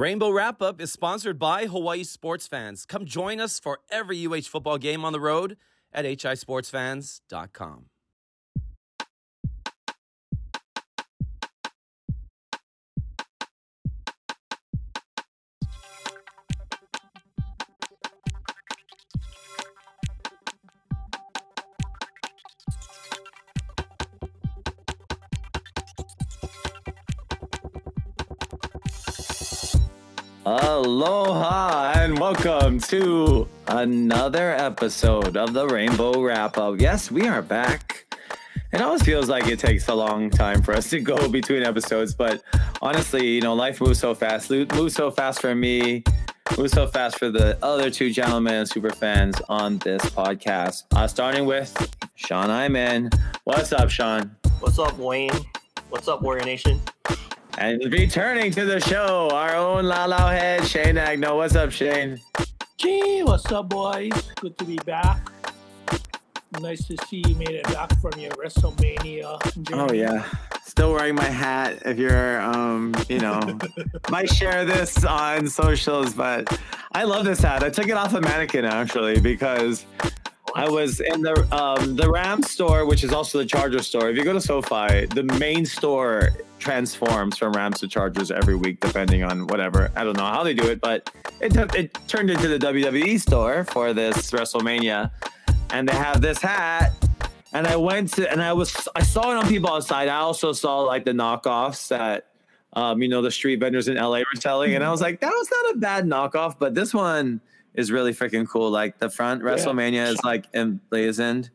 Rainbow Wrap Up is sponsored by Hawaii Sports Fans. Come join us for every UH football game on the road at hisportsfans.com. Aloha and welcome to another episode of the Rainbow Wrap Up. Yes, we are back. It always feels like it takes a long time for us to go between episodes, but honestly, you know, life moves so fast. Moves so fast for me. Moves so fast for the other two gentlemen and super fans on this podcast. Uh, starting with Sean Iman. What's up, Sean? What's up, Wayne? What's up, Warrior Nation? And returning to the show, our own Laulauhead, Shane Agno. What's up, Shane? Gee, what's up, boys? Good to be back. Nice to see you made it back from your WrestleMania. Journey. Oh yeah, still wearing my hat. If you're, um, you know, might share this on socials, but I love this hat. I took it off a mannequin actually because I was in the um, the Ram store, which is also the Charger store. If you go to SoFi, the main store transforms from Rams to Chargers every week, depending on whatever. I don't know how they do it, but it it turned into the WWE store for this WrestleMania, and they have this hat. And I went to, and I was, I saw it on people outside. I also saw like the knockoffs that, um, you know, the street vendors in LA were selling, and I was like, that was not a bad knockoff, but this one is really freaking cool. Like the front WrestleMania is like emblazoned,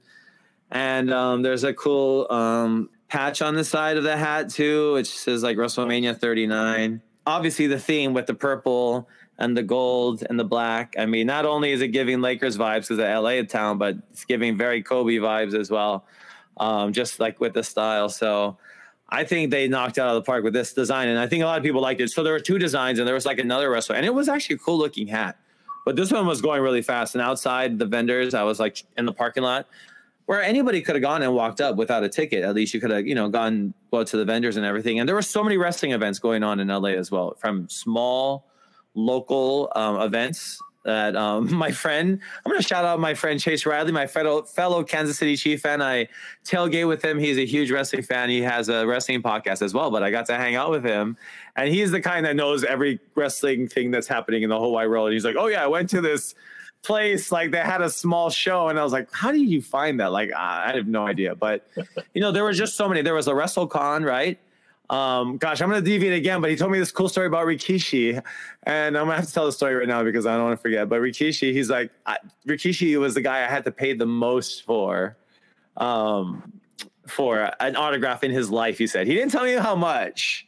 and um, there's a cool um, patch on the side of the hat too, which says like WrestleMania 39. Obviously, the theme with the purple and the gold and the black. I mean, not only is it giving Lakers vibes because the LA town, but it's giving very Kobe vibes as well, um, just like with the style. So I think they knocked out of the park with this design, and I think a lot of people liked it. So there were two designs, and there was like another wrestler, and it was actually a cool looking hat. But this one was going really fast, and outside the vendors, I was like in the parking lot where anybody could have gone and walked up without a ticket. At least you could have, you know, gone well to the vendors and everything. And there were so many wrestling events going on in LA as well, from small local um, events that um, my friend, I'm going to shout out my friend Chase Riley, my fellow, fellow Kansas City Chief fan. I tailgate with him. He's a huge wrestling fan. He has a wrestling podcast as well, but I got to hang out with him. And he's the kind that knows every wrestling thing that's happening in the whole wide world. And he's like, oh, yeah, I went to this place like they had a small show. And i was like how do you find that? Like i have no idea. But you know there was just so many. There was a wrestlecon right? Um gosh i'm gonna deviate again but he told me this cool story about rikishi. And i'm gonna have to tell the story right now because i don't want to forget. But rikishi he's like I, rikishi was the guy i had to pay the most for um for an autograph in his life he said. He didn't tell me how much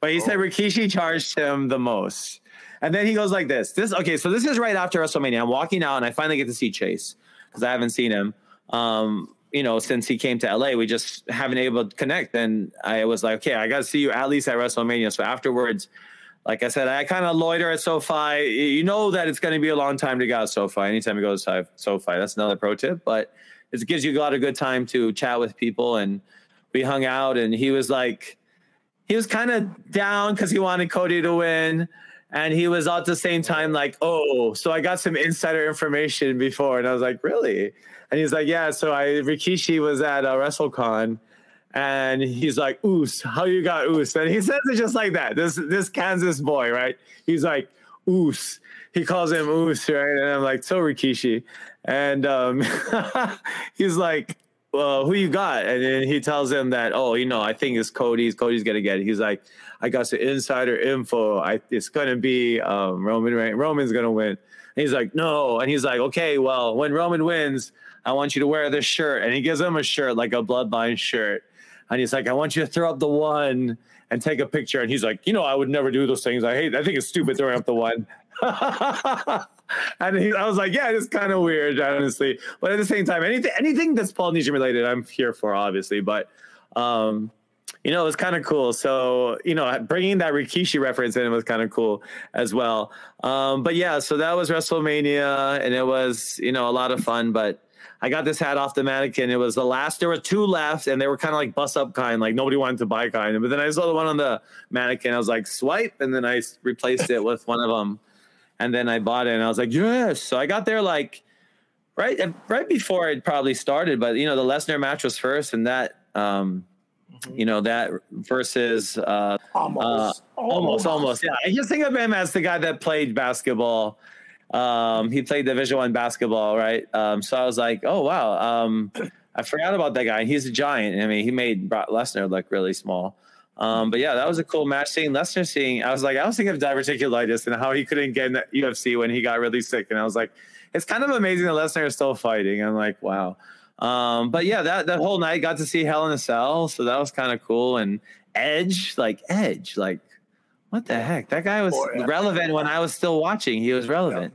but he oh. said rikishi charged him the most and then he goes like this. This okay, so this is right after WrestleMania. I'm walking out and I finally get to see Chase because I haven't seen him. Um, you know, since he came to LA, we just haven't been able to connect. And I was like, okay, I got to see you at least at WrestleMania. So afterwards, like I said, I kind of loiter at SoFi. You know that it's going to be a long time to go to SoFi. Anytime you go to SoFi, that's another pro tip. But it gives you a lot of good time to chat with people. And we hung out, and he was like, he was kind of down because he wanted Cody to win and he was at the same time like, "Oh, so I got some insider information before," and I was like, "Really?" And he's like, "Yeah." So I Rikishi was at a WrestleCon, and he's like, "Oos, how you got Oos?" And he says it just like that. This this Kansas boy, right? He's like, "Oos." He calls him Oos, right? And I'm like, "So Rikishi," and um, he's like, well, who you got? And then he tells him that, oh, you know, I think it's Cody's. Cody's gonna get it. He's like, I got some insider info. I it's gonna be um, Roman. Roman's gonna win. And he's like, no. And he's like, okay, well, when Roman wins, I want you to wear this shirt. And he gives him a shirt, like a bloodline shirt. And he's like, I want you to throw up the one and take a picture. And he's like, you know, I would never do those things. I hate. I think it's stupid throwing up the one. and he, I was like, yeah, it's kind of weird, honestly. But at the same time, anything anything that's Polynesian related, I'm here for, obviously. But um, you know, it was kind of cool. So, you know, bringing that Rikishi reference in was kind of cool as well. Um, but yeah, so that was WrestleMania, and it was, you know, a lot of fun. But I got this hat off the mannequin. It was the last. There were two left, and they were kind of like bus up kind, like nobody wanted to buy kind. But then I saw the one on the mannequin. I was like, swipe, and then I replaced it with one of them, and then I bought it, and I was like, yes. So I got there like right right before it probably started, but you know the Lesnar match was first, and that um, you know that versus uh, Omos. uh, Omos Omos yeah. I just think of him as the guy that played basketball. Um, he played Division One basketball, right? Um, so I was like, oh wow, um, I forgot about that guy. He's a giant. I mean, he made Brock Lesnar look really small. Um, but yeah, that was a cool match. Seeing Lesnar, seeing I was like, I was thinking of diverticulitis and how he couldn't get in the UFC when he got really sick, and I was like, it's kind of amazing that Lesnar is still fighting. I'm like, wow. Um, but yeah, that that whole night got to see Hell in a Cell, so that was kind of cool. And Edge, like Edge, like what the heck? That guy was yeah. relevant when I was still watching. He was relevant.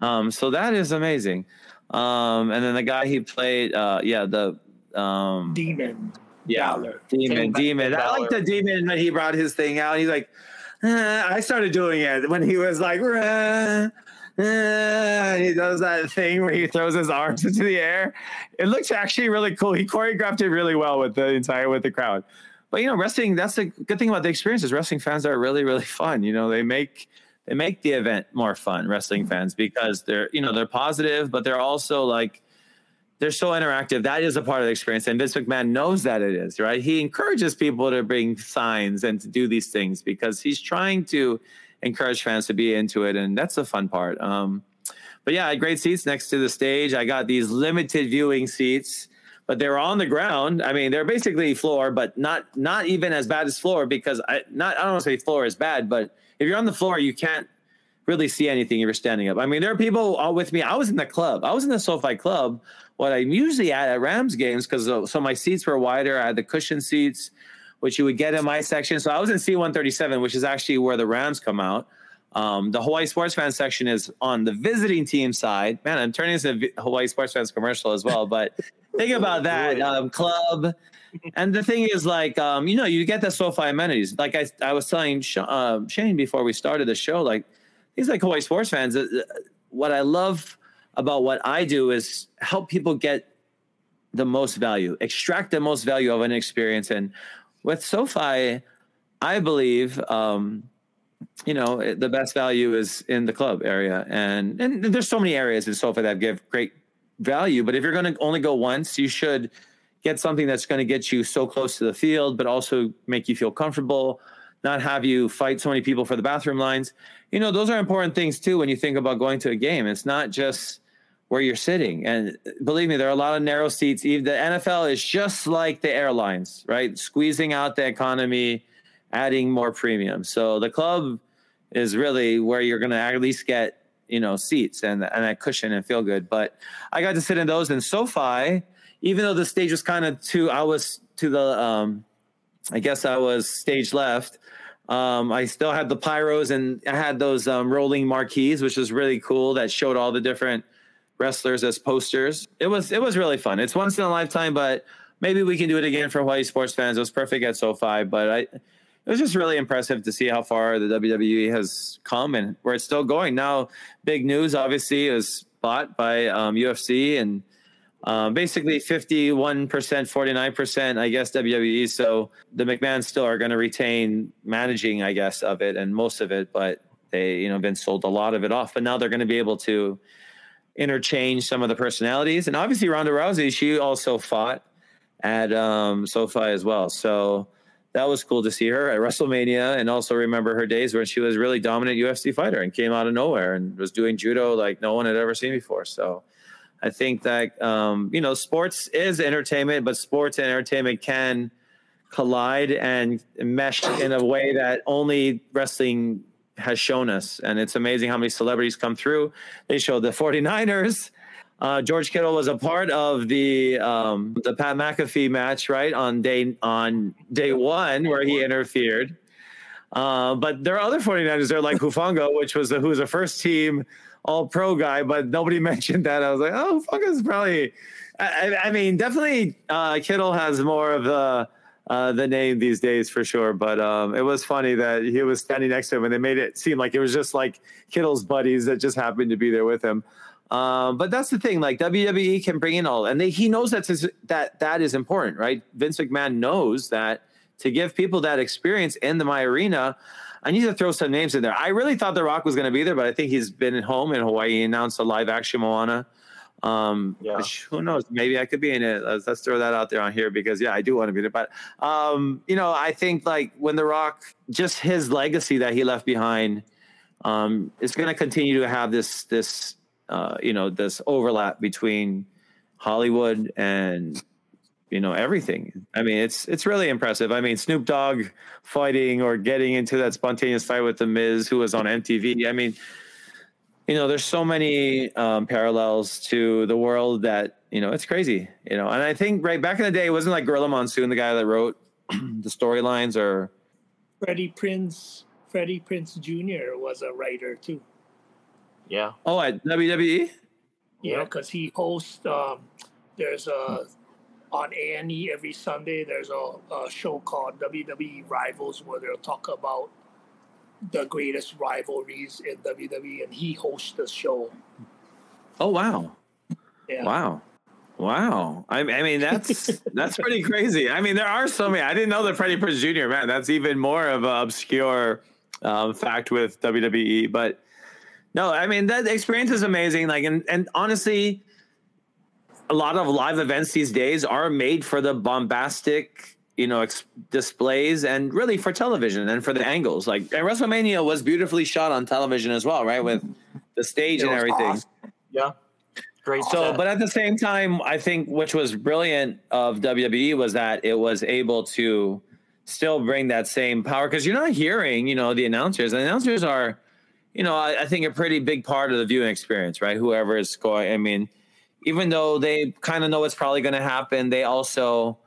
Um, so that is amazing. Um, and then the guy he played, uh, yeah, the um, Demon. Yeah, demon, demon. I like the demon when he brought his thing out. He's like, eh, I started doing it when he was like, "Rah, eh," he does that thing where he throws his arms into the air. It looks actually really cool. He choreographed it really well with the entire with the crowd. But you know, wrestling. That's the good thing about the experience is wrestling fans are really really fun. You know, they make they make the event more fun. Wrestling fans because they're you know they're positive, but they're also like they're so interactive. That is a part of the experience. And Vince McMahon knows that it is, right? He encourages people to bring signs and to do these things because he's trying to encourage fans to be into it. And that's the fun part. Um, but yeah, I had great seats next to the stage. I got these limited viewing seats, but they were on the ground. I mean, they're basically floor, but not not even as bad as floor because I not I don't want to say floor is bad, but if you're on the floor, you can't really see anything if you're standing up. I mean, there are people all with me. I was in the club. I was in the SoFi club. What I'm usually at at Rams games because so my seats were wider. I had the cushion seats, which you would get in my section. So I was in C137, which is actually where the Rams come out. Um, the Hawaii Sports Fan section is on the visiting team side. Man, I'm turning this into Hawaii Sports Fans commercial as well. But think about that um, club. And the thing is, like, um, you know, you get the SoFi amenities. Like I, I was telling Sh- uh, Shane before we started the show, like, these like Hawaii sports fans. uh, uh, What I love about what I do is help people get the most value, extract the most value of an experience. And with SoFi, I believe, um, you know, the best value is in the club area. And, and there's so many areas in SoFi that give great value. But if you're going to only go once, you should get something that's going to get you so close to the field, but also make you feel comfortable, not have you fight so many people for the bathroom lines. You know, those are important things too when you think about going to a game. It's not just where you're sitting. And believe me, there are a lot of narrow seats. The NFL is just like the airlines, right? Squeezing out the economy, adding more premium. So the club is really where you're going to at least get you know seats and and that cushion and feel good. But I got to sit in those in SoFi, even though the stage was kind of to I was to the um, I guess I was stage left. Um, I still had the pyros and I had those um, rolling marquees, which was really cool. That showed all the different wrestlers as posters. It was it was really fun. It's once in a lifetime, but maybe we can do it again for Hawaii sports fans. It was perfect at SoFi, but I it was just really impressive to see how far the WWE has come and where it's still going. Now, big news obviously is bought by um, UFC and um, basically 51%, 49%, I guess, WWE. So the McMahons still are going to retain managing, I guess, of it and most of it, but they, you know, been sold a lot of it off. But now they're going to be able to interchange some of the personalities. And obviously, Ronda Rousey, she also fought at um, SoFi as well. So that was cool to see her at WrestleMania and also remember her days where she was really dominant UFC fighter and came out of nowhere and was doing judo like no one had ever seen before. So I think that, um, you know, sports is entertainment, but sports and entertainment can collide and mesh in a way that only wrestling has shown us. And it's amazing how many celebrities come through. They showed the 49ers. Uh, George Kittle was a part of the um, the Pat McAfee match, right on day on day one, where he interfered. Uh, but there are other 49ers there, like Hufanga, which was a, who was a first team All Pro guy, but nobody mentioned that. I was like, oh, Hufanga's probably. I- I mean, definitely uh, Kittle has more of the uh, the name these days for sure. But um, it was funny that he was standing next to him, and they made it seem like it was just like Kittle's buddies that just happened to be there with him. Um, but that's the thing. Like WWE can bring in all, and they, he knows that's his, that that is important, right? Vince McMahon knows that to give people that experience in the my arena. I need to throw some names in there. I really thought The Rock was going to be there, but I think he's been at home in Hawaii. Announced a live action Moana. Um, Yeah. which, who knows? Maybe I could be in it. Let's, let's throw that out there on here because yeah, I do want to be there. But um, you know, I think like when The Rock, just his legacy that he left behind, um, is going to continue to have this this uh, you know this overlap between Hollywood and you know everything. I mean, it's it's really impressive. I mean, Snoop Dogg fighting or getting into that spontaneous fight with the Miz, who was on MTV. I mean, you know, there's so many um, parallels to the world that you know it's crazy. You know, and I think right back in the day, it wasn't like Gorilla Monsoon, the guy that wrote the storylines, or Freddie Prinze, Freddie Prinze Jr. was a writer too. Yeah. oh, at WWE. You know, Yeah. because he hosts. Um, there's a on A and E every Sunday. There's a, a show called WWE Rivals where they'll talk about the greatest rivalries in WWE, and he hosts the show. Oh wow. Yeah. Wow. Wow. I, I mean, that's that's pretty crazy. I mean, there are so many. I didn't know that Freddie Prinze Jr. Man, that's even more of an obscure um, fact with WWE. But no, I mean that experience is amazing. Like, and and honestly, a lot of live events these days are made for the bombastic, you know, ex- displays and really for television and for the angles. Like, and WrestleMania was beautifully shot on television as well, right? With the stage It and everything. awesome. Yeah. Great. So, set. but at the same time, I think which was brilliant of WWE was that it was able to still bring that same power because you're not hearing, you know, the announcers. The announcers are, you know, I, I think a pretty big part of the viewing experience, right? Whoever is going, I mean, even though they kind of know what's probably going to happen, they also,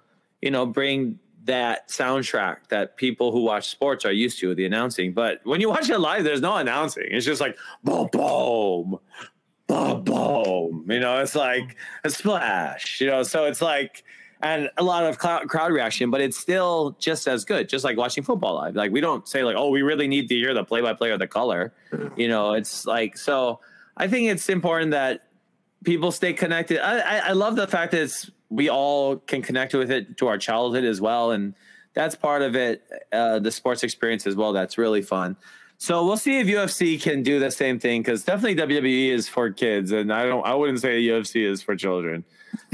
you know, bring that soundtrack that people who watch sports are used to, the announcing. But when you watch it live, there's no announcing. It's just like boom, boom, boom, boom. You know, it's like a splash. You know, so it's like, and a lot of crowd reaction, but it's still just as good. Just like watching football live. Like we don't say like, oh, we really need to hear the play-by-play or the color. You know, it's like so. I think it's important that people stay connected. I, I, I love the fact that it's, we all can connect with it to our childhood as well, and that's part of it. Uh, the sports experience as well. That's really fun. So we'll see if UFC can do the same thing because definitely WWE is for kids, and I don't. I wouldn't say UFC is for children.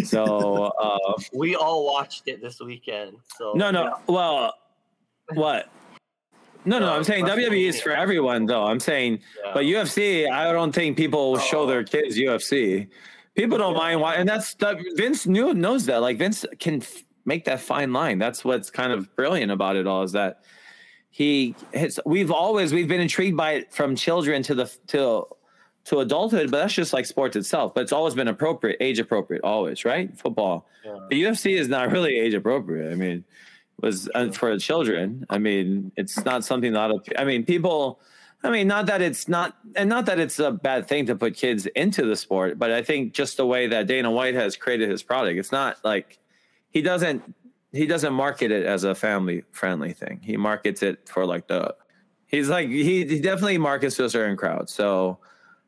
So uh, we all watched it this weekend. So no, no. Well, what? No, no. No, I'm saying WWE is for everyone, though. I'm saying, Yeah. but UFC, I don't think people will show their kids UFC. People don't mind why, and that's that, Vince knew knows that. Like Vince can f- make that fine line. That's what's kind of brilliant about it all is that he hits. We've always we've been intrigued by it from children to the to to adulthood, but that's just like sports itself. But it's always been appropriate, age appropriate, always, right? Football. Yeah. The UFC is not really age appropriate. I mean, was uh, for children. I mean, it's not something that I mean, people. I mean, not that it's not, and not that it's a bad thing to put kids into the sport, but I think just the way that Dana White has created his product, it's not like he doesn't he doesn't market it as a family friendly thing. He markets it for like the he's like he, he definitely markets to a certain crowd. So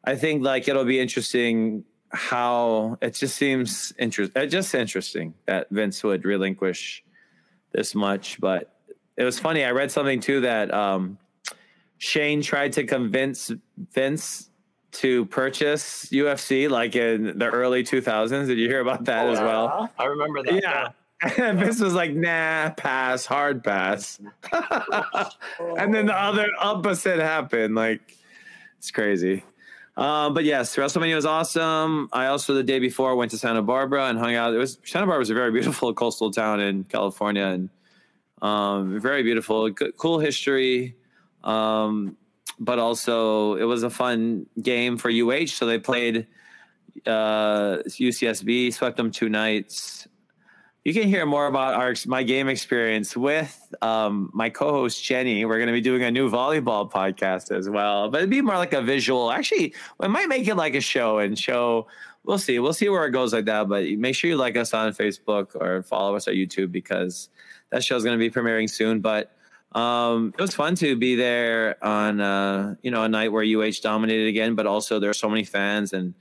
I think like it'll be interesting how it just seems interesting. It's just interesting that Vince would relinquish this much. But it was funny. I read something too that um, Shane tried to convince Vince to purchase UFC like in the early 2000s. Did you hear about that as well? I remember that. Yeah. And Vince was like, nah, pass, hard pass. and then the other opposite happened. Like, it's crazy. Um, but yes, WrestleMania was awesome. I also the day before went to Santa Barbara and hung out. It was Santa Barbara was a very beautiful coastal town in California and um, very beautiful, good, cool history. Um, but also it was a fun game for UH. So they played uh, UCSB, swept them two nights. You can hear more about our my game experience with um, my co-host Jenny. We're going to be doing a new volleyball podcast as well, but it'd be more like a visual. Actually, we might make it like a show and show. We'll see. We'll see where it goes like that. But make sure you like us on Facebook or follow us on YouTube because that show is going to be premiering soon. But um, it was fun to be there on uh, you know a night where UH dominated again, but also there are so many fans and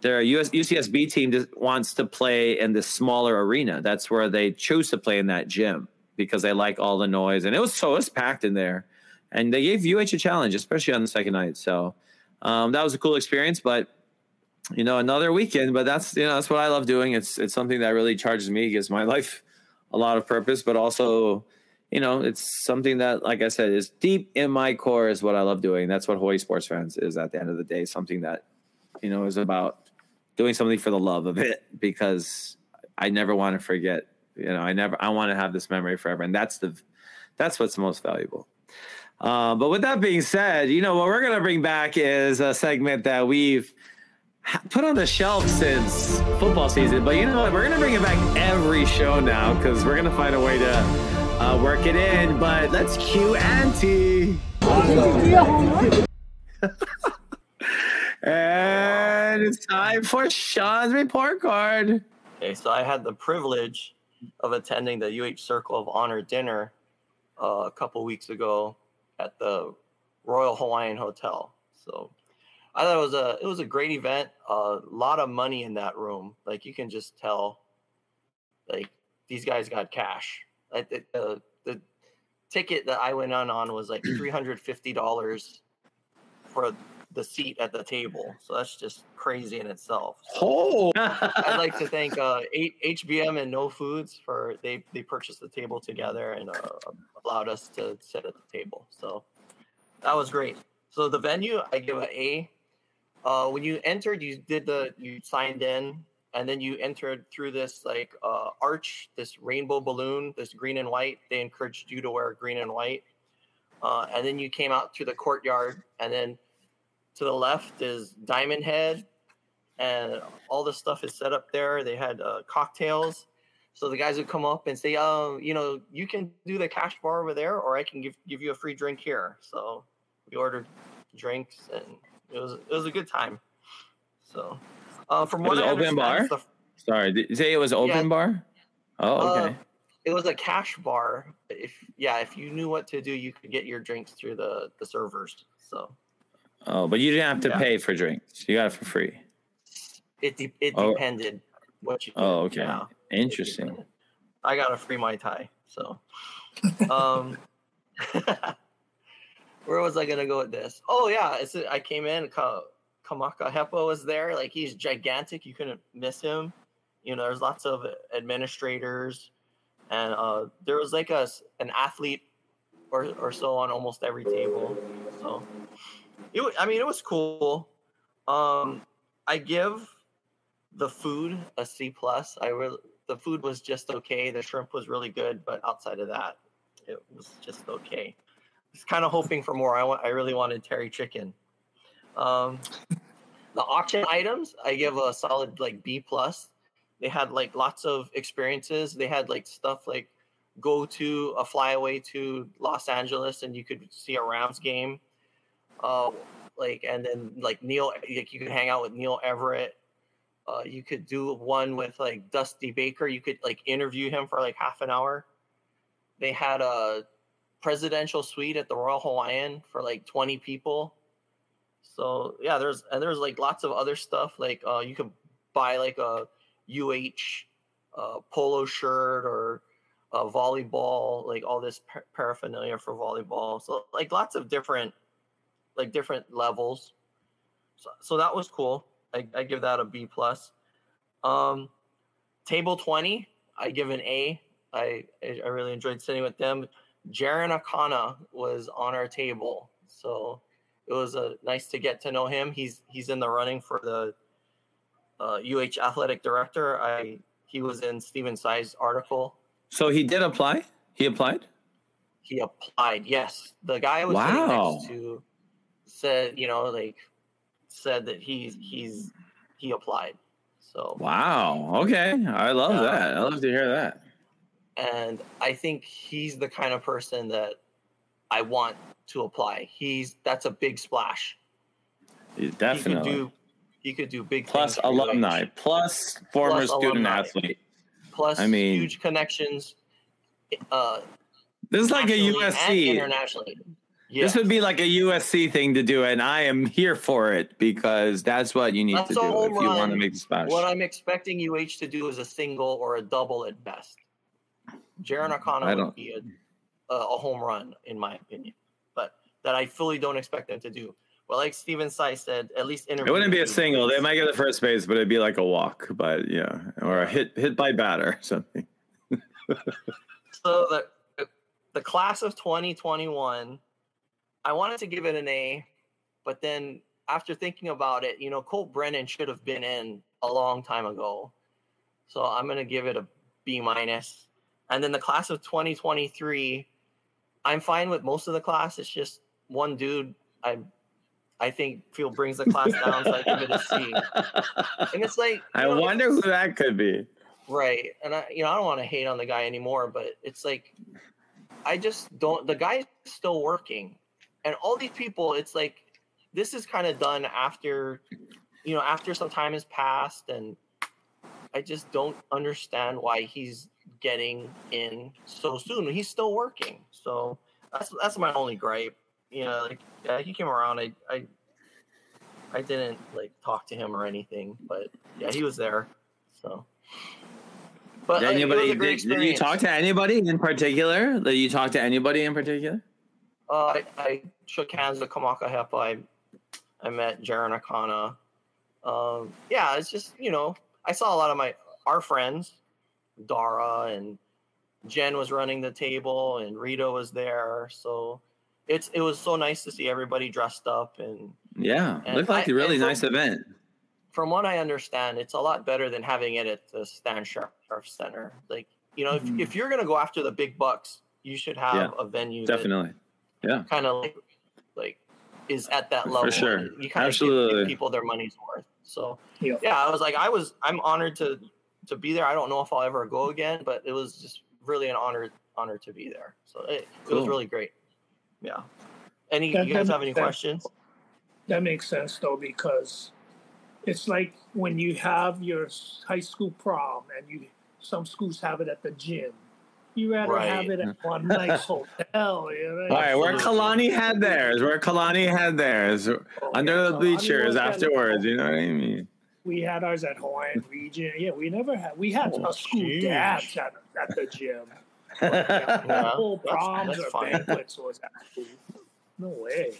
their US, UCSB team just wants to play in this smaller arena. That's where they choose to play in that gym because they like all the noise. And it was so it was packed in there, and they gave UH a challenge, especially on the second night. So um, that was a cool experience. But you know, another weekend. But that's you know that's what I love doing. It's it's something that really charges me, gives my life a lot of purpose, but also you know, it's something that, like I said, is deep in my core is what I love doing. That's what Hawaii Sports Fans is at the end of the day. Something that, you know, is about doing something for the love of it because I never want to forget. You know, I never I want to have this memory forever, and that's the that's what's most valuable. Uh, but with that being said, you know what we're gonna bring back is a segment that we've put on the shelf since football season. But you know what? We're gonna bring it back every show now because we're gonna find a way to uh, work it in. But let's cue Auntie. and it's time for Sean's report card. Okay, so I had the privilege of attending the UH Circle of Honor dinner uh, a couple weeks ago at the Royal Hawaiian Hotel. So I thought it was a it was a great event. A lot of money in that room. Like you can just tell, like these guys got cash. Like the the, the ticket that I went on on was like three hundred fifty dollars for the seat at the table. So that's just crazy in itself. So Oh, I'd like to thank uh, HBM and No Foods for they they purchased the table together and uh, allowed us to sit at the table. So that was great. So the venue, I give a A. Uh, when you entered, you did the you signed in, and then you entered through this like uh, arch, this rainbow balloon, this green and white. They encouraged you to wear green and white, uh, and then you came out to the courtyard, and then to the left is Diamond Head, and all the stuff is set up there. They had uh, cocktails. So the guys would come up and say, "Oh, you know, you can do the cash bar over there, or I can give give you a free drink here." So we ordered drinks, and it was it was a good time. So uh, from It what was I open bar? the- sorry. Say it was open Yeah. bar? Oh, Uh, okay. it was a cash bar. If yeah, if you knew what to do, you could get your drinks through the the servers. So oh, but you didn't have to yeah. pay for drinks. You got it for free. it de- it Oh. depended what you. Oh, okay. yeah. Interesting. I got a free Mai Tai. So, um, where was I gonna go with this? Oh yeah, it's I came in. Ka- Kamaka Hepa was there. Like he's gigantic. You couldn't miss him. You know, there's lots of administrators, and uh, there was like a an athlete or or so on almost every table. So, it. wa- I mean, it was cool. Um, I give the food a C plus. I really the food was just okay. The shrimp was really good, but outside of that, it was just okay. I was kind of hoping for more. I really wanted terry chicken. Um, the auction items, I give a solid like B plus. They had like lots of experiences. They had like stuff like go to a flyaway to Los Angeles and you could see a Rams game. Uh, like and then like Neil, like you could hang out with Neil Everett. Uh, you could do one with like Dusty Baker. You could like interview him for like half an hour. They had a presidential suite at the Royal Hawaiian for like 20 people. So yeah, there's and there's like lots of other stuff. Like uh, you could buy like a UH uh, polo shirt or a volleyball, like all this par- paraphernalia for volleyball. So like lots of different, like different levels. So, so that was cool. I, I give that a B plus. Um, table twenty, I give an A. I I really enjoyed sitting with them. Jarinn Akana was on our table, so it was uh, nice to get to know him. He's he's in the running for the uh, UH athletic director. I he was in Stephen Tsai's article. So he did apply. He applied. He applied. Yes, the guy I was Wow. sitting next to said, you know, like said that he's he's he applied. So Wow. Okay. I love Yeah. that. I love to hear that. and I think he's the kind of person that I want to apply. He's that's a big splash. He Definitely. could do he could do big plus alumni, plus former Plus student alumni. athlete. Plus I mean- huge connections uh This is like a USC. internationally. This would be like a USC thing to do, and I am here for it because that's what you need That's to do if you want to make the splash. What I'm expecting UH to do is a single or a double at best. Jarinn Akana would be a, a, a home run, in my opinion, but that I fully don't expect them to do. Well, like Stephen Tsai said, at least It wouldn't be a single. They might get the first base, but it'd be like a walk. But yeah, or a hit hit by batter or something. So the the class of 2021, I wanted to give it an A, but then after thinking about it, you know, Colt Brennan should have been in a long time ago. So I'm gonna give it a B minus. And then the class of 2023, I'm fine with most of the class. It's just one dude I I think feel brings the class down, so I give it a C. And it's like I know, wonder who that could be. Right. And I you know, I don't want to hate on the guy anymore, but it's like I just don't the guy's still working. And all these people, it's like this is kind of done after you know, after some time has passed and I just don't understand why he's getting in so soon. He's still working. So that's that's my only gripe. You know, like yeah, he came around. I I I didn't like talk to him or anything, but yeah, he was there. So but Did anybody, did, did you talk to anybody in particular? Did you talk to anybody in particular? Uh, I, I shook hands with Kamaka Hepa. I, I met Jarinn Akana. Um, yeah, it's just you know I saw a lot of my our friends, Dara and Jen was running the table and Rita was there. So it's it was so nice to see everybody dressed up and Yeah, And looked like I- a really and from- nice event. from what I understand, it's a lot better than having it at the Stan Sheriff Center. Like you know, Mhm. if if you're gonna go after the big bucks, you should have Yeah, a venue that Definitely. Yeah kind of like like is at that level. For sure. You kind of give, Absolutely. give people their money's worth. So Yeah. yeah, I was like, I was, I'm honored to to be there. I don't know if I'll ever go again, but it was just really an honor honor to be there. So it, it was really great. Yeah. Any That- you guys have any sense. questions? That makes sense though because it's like when you have your high school prom and you some schools have it at the gym. You rather have it at mm-hmm. one nice hotel, you know. All right, where Absolutely. Kalani had theirs, where Kalani had theirs, Oh, under yeah, the so bleachers afterwards. You know what I mean? We had ours at Hawaiian Regent. Yeah, we never had. We had Oh, a school jeez. dance at, at the gym. Yeah, Yeah, whole that's- proms that's or fine. banquets was at school. No way.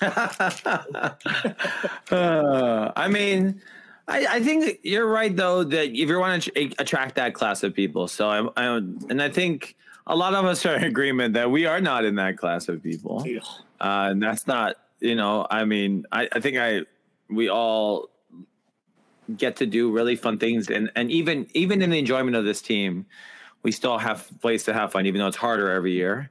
Uh, I mean, I, I think you're right though that if you want to attract that class of people, so I, I and I think a lot of us are in agreement that we are not in that class of people, uh, and that's not you know. I mean, I, I think I we all get to do really fun things, and and even even in the enjoyment of this team, we still have ways to have fun, even though it's harder every year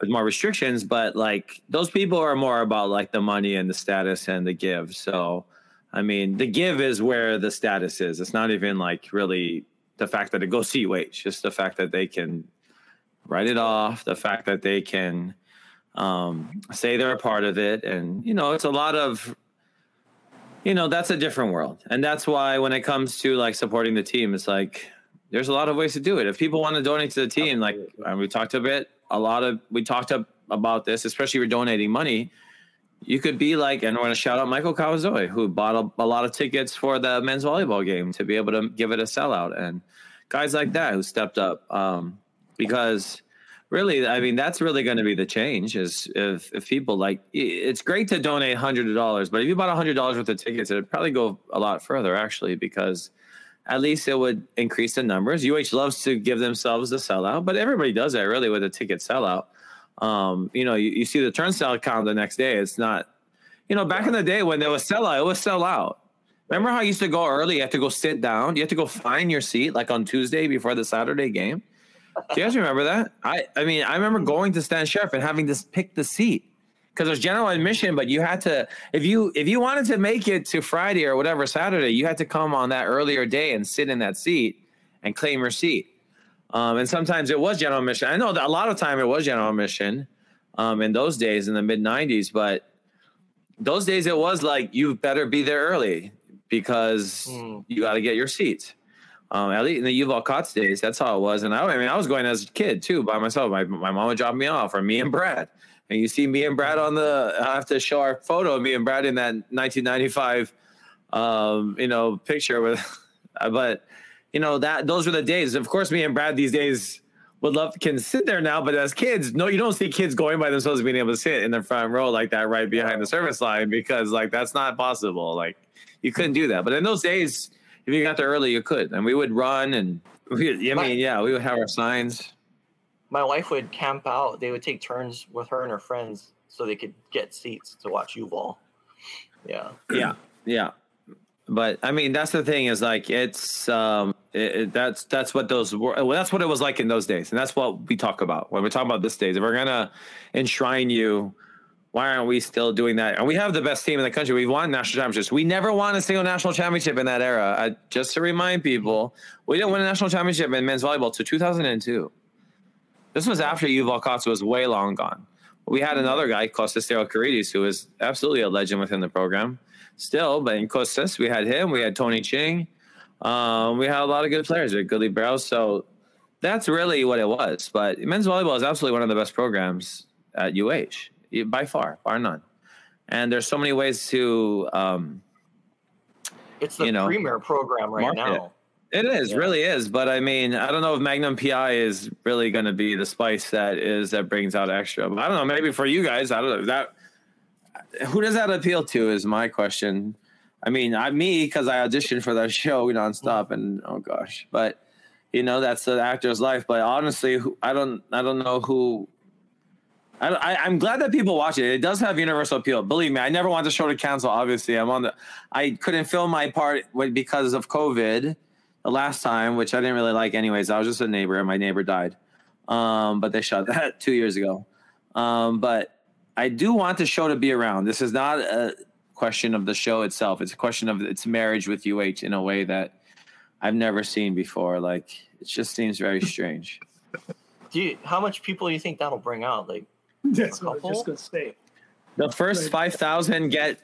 with more restrictions, but like those people are more about like the money and the status and the give. So, I mean, the give is where the status is. It's not even like really the fact that it goes CUH, just the fact that they can write it off, the fact that they can um, say they're a part of it. And, you know, it's a lot of, you know, that's a different world. And that's why when it comes to like supporting the team, it's like, there's a lot of ways to do it. If people want to donate to the team, like we talked a bit, a lot of we talked up about this, especially if you're donating money. You could be like, and I want to shout out Michael Kawazoe, who bought a, a lot of tickets for the men's volleyball game to be able to give it a sellout, and guys like that who stepped up. Um, because really, I mean, that's really going to be the change. Is if if people like, it's great to donate hundred dollars, but if you bought hundred dollars worth of tickets, it'd probably go a lot further actually because at least it would increase the numbers. UH loves to give themselves the sellout, but everybody does that really with a ticket sellout. Um, you know, you, you see the turnstile count the next day. It's not, you know, back in the day when there was sellout, it was sell out. Remember how you used to go early? You had to go sit down. You had to go find your seat like on Tuesday before the Saturday game. Do you guys remember that? I, I mean, I remember going to Stan Sheriff and having to pick the seat because there's general admission, but you had to if you if you wanted to make it to Friday or whatever Saturday, you had to come on that earlier day and sit in that seat and claim your seat. Um, and sometimes it was general admission. I know that a lot of time it was general admission um, in those days in the mid '90s, but those days it was like you better be there early because Hmm. you got to get your seats. Um, at least in the Yuval Katz days, that's how it was. And I, I mean, I was going as a kid too by myself. My, my mom would drop me off, or me and Brad, and you see me and Brad on the. I have to show our photo of me and Brad in that 1995, um, you know, picture with. but you know that those were the days. Of course, me and Brad these days would love can sit there now, but as kids, no, you don't see kids going by themselves being able to sit in the front row like that right behind the service line because like that's not possible. Like you couldn't do that. But in those days, if you got there early, you could, and we would run and we, I mean, yeah, we would have our signs. My wife would camp out. They would take turns with her and her friends so they could get seats to watch you ball. Yeah. Yeah. Yeah. But I mean, that's the thing is like it's um it, it, that's that's what those were. Well, that's what it was like in those days, and that's what we talk about when we talk about this days. If we're gonna enshrine you, why aren't we still doing that? And we have the best team in the country. We've won national championships. We never won a single national championship in that era. I, just to remind people, we didn't win a national championship in men's volleyball to 2002. This was after Yuval Katz was way long gone. We had another guy, Kostas Theodorakis, who was absolutely a legend within the program. Still, but in Kostas, we had him. We had Tony Ching. Um, we had a lot of good players. We had Goodley Barrows. So that's really what it was. But men's volleyball is absolutely one of the best programs at UH by far, bar none. And there's so many ways to. Um, it's the you know, premier program right now. It is, Yeah. really is. But I mean, I don't know if Magnum PI is really going to be the spice that is that brings out extra. But I don't know. Maybe for you guys, I don't know that. Who does that appeal to? Is my question. I mean, I me because I auditioned for that show nonstop, and oh gosh, but you know that's the actor's life. But honestly, I don't, I don't know who. I, I'm glad that people watch it. It does have universal appeal. Believe me, I never want the show to cancel. Obviously, I'm on the. I couldn't film my part because of COVID the last time, which I didn't really like. Anyways, I was just a neighbor, and my neighbor died. Um, but they shot that two years ago. Um, but I do want the show to be around. This is not a question of the show itself. It's a question of its marriage with UH in a way that I've never seen before. Like it just seems very strange. Do you, how much people do you think that'll bring out? Like, That's what I was just gonna say. The first five thousand get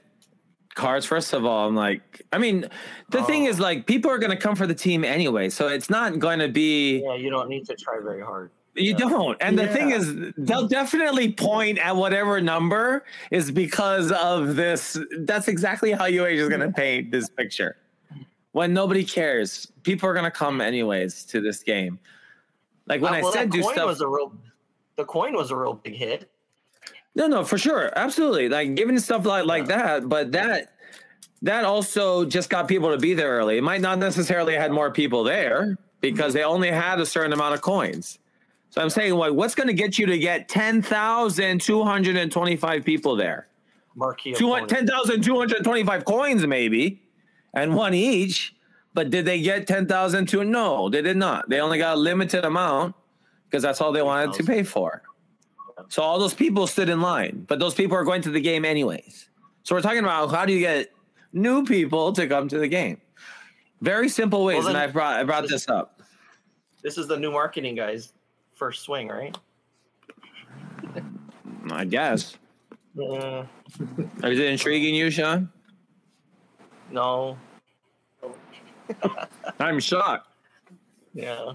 cards. First of all, I'm like, I mean, the thing Oh. is, like, people are going to come for the team anyway, so it's not going to be. yeah, you don't need to try very hard. You Yeah. don't. And the thing is, they'll definitely point at whatever number is because of this. That's exactly how UH is going to paint this picture. When nobody cares, people are going to come anyways to this game. Like when Uh, I said do stuff. was a real. The coin was a real big hit. No, no, for sure, absolutely. Like giving stuff like like that, but that that also just got people to be there early. It might not necessarily had more people there because they only had a certain amount of coins. So I'm saying, like, what's going to get you to get ten thousand two hundred and twenty-five people there? Marquee. Two opponent. 10,225 coins, maybe, and one each. But did they get 10,002? No, they did not. They only got a limited amount because that's all they wanted to pay for. So all those people stood in line, but those people are going to the game anyways. So we're talking about how do you get new people to come to the game? Very simple ways, Well, and I brought I brought this up. This is the new marketing guys' first swing, right? I guess. Uh, Is it intriguing you, Sean? no. I'm shocked. Yeah.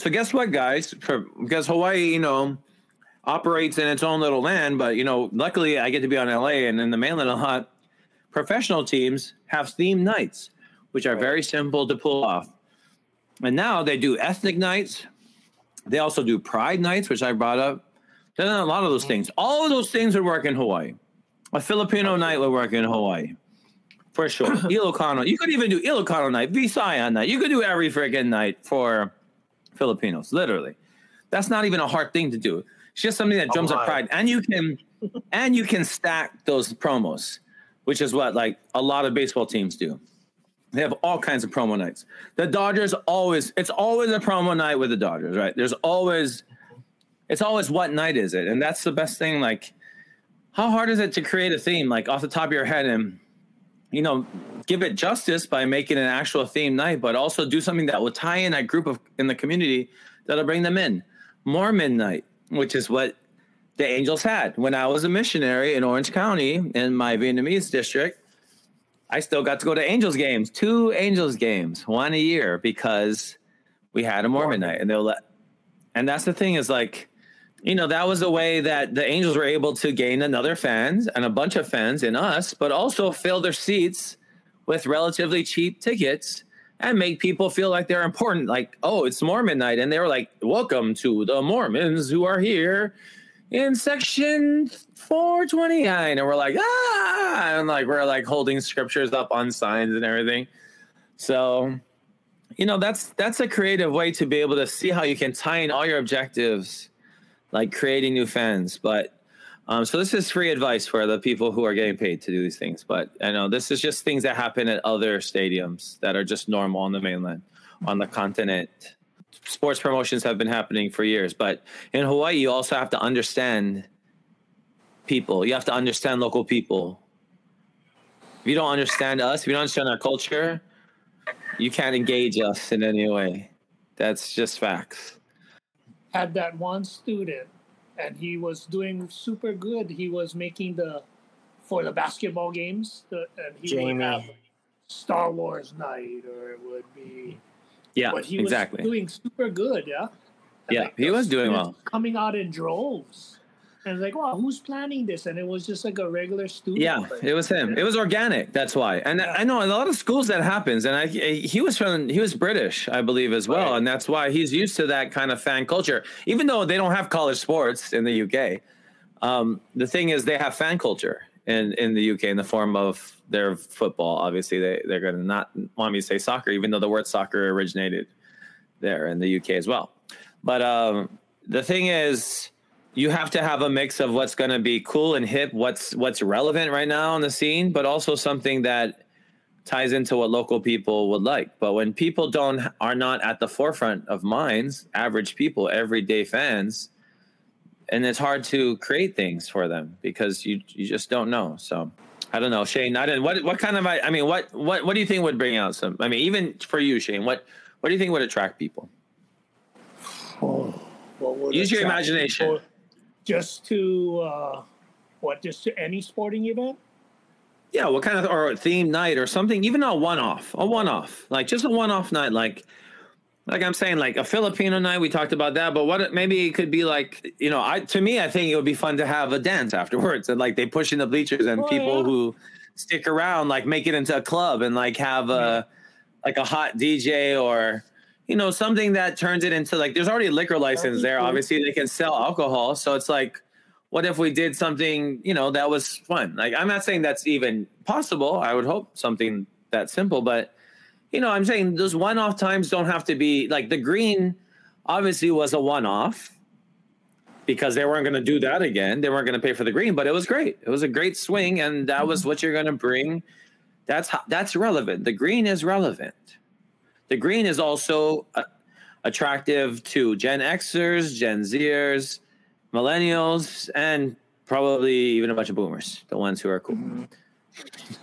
So guess what, guys? For, because Hawaii, you know, operates in its own little land, but you know, luckily I get to be on LA and in the mainland a lot. Professional teams have themed nights, which are very simple to pull off. And now they do ethnic nights. They also do pride nights, which I brought up. There's a lot of those things. All of those things would work in Hawaii. A Filipino night would work in Hawaii. For sure. Ilocano. You could even do Ilocano night, Visayan night. You could do every freaking night for Filipinos, literally. That's not even a hard thing to do. It's just something that drums up pride. And you can and you can stack those promos, which is what like a lot of baseball teams do. They have all kinds of promo nights. The Dodgers always it's always a promo night with the Dodgers, right? There's always it's always what night is it? And that's the best thing like how hard is it to create a theme like off the top of your head and you know give it justice by making an actual theme night but also do something that will tie in that group of in the community that'll bring them in. Mormon night which is what the angels had. When i was a missionary in orange county in my vietnamese district i still got to go to angels games two angels games one a year because we had a mormon night and they'll let and that's the thing is like you know, that was a way that the Angels were able to gain another fans and a bunch of fans in us, but also fill their seats with relatively cheap tickets and make people feel like they're important. Like, oh, it's Mormon night. And they were like, welcome to the Mormons who are here in section 429. And we're like, ah, and like, we're like holding scriptures up on signs and everything. So, you know, that's, that's a creative way to be able to see how you can tie in all your objectives, like creating new fans. But um, so this is free advice for the people who are getting paid to do these things. But I know this is just things that happen at other stadiums that are just normal on the mainland, on the continent. Sports promotions have been happening for years, but in Hawaii, you also have to understand people. You have to understand local people. If you don't understand us, if you don't understand our culture, you can't engage us in any way. That's just facts. Had that one student and he was doing super good. He was making the for the basketball games, the, and he Jamie. would have Star Wars night, or it would be Yeah, but he exactly. was doing super good. Yeah, And, Yeah, he was doing well. coming out in droves. And it's like, wow, who's planning this? And it was just like a regular student. Yeah, it was him. It was organic. That's why. And I know in a lot of schools that happens. And I, he was from he was British, I believe, as well. Right. And that's why he's used to that kind of fan culture. Even though they don't have college sports in the UK, um, the thing is they have fan culture in in the UK in the form of their football. Obviously, they they're going to not want me to say soccer, even though the word soccer originated there in the UK as well. But um, the thing is you have to have a mix of what's going to be cool and hip, what's what's relevant right now on the scene, but also something that ties into what local people would like. But when people don't are not at the forefront of minds, average people, everyday fans, and it's hard to create things for them because you you just don't know. So I don't know, Shane. I didn't. What what kind of I mean, what what what do you think would bring out some? I mean, even for you, Shane, what what do you think would attract people? Oh, what would Use your imagination. people Just to uh, what? Just to any sporting event? Yeah, what kind of or a theme night or something, even a one off, a one off, like just a one off night, like like I'm saying, like a Filipino night. We talked about that, but what maybe it could be like, you know, I to me, I think it would be fun to have a dance afterwards, and like they push in the bleachers, and Oh, people yeah. who stick around like make it into a club and like have a like a hot DJ or you know something that turns it into like there's already a liquor license there. Obviously, they can sell alcohol, so it's like what if we did something you know that was fun? Like i'm not saying that's even possible. I would hope something that simple but you know i'm saying those one-off times don't have to be like the green obviously was a one-off because they weren't going to do that again. They weren't going to pay for the green but it was great. It was a great swing and that was mm-hmm. what you're going to bring. That's how, that's relevant. The green is relevant the green is also uh, attractive to gen xers gen zers millennials and probably even a bunch of boomers, the ones who are cool.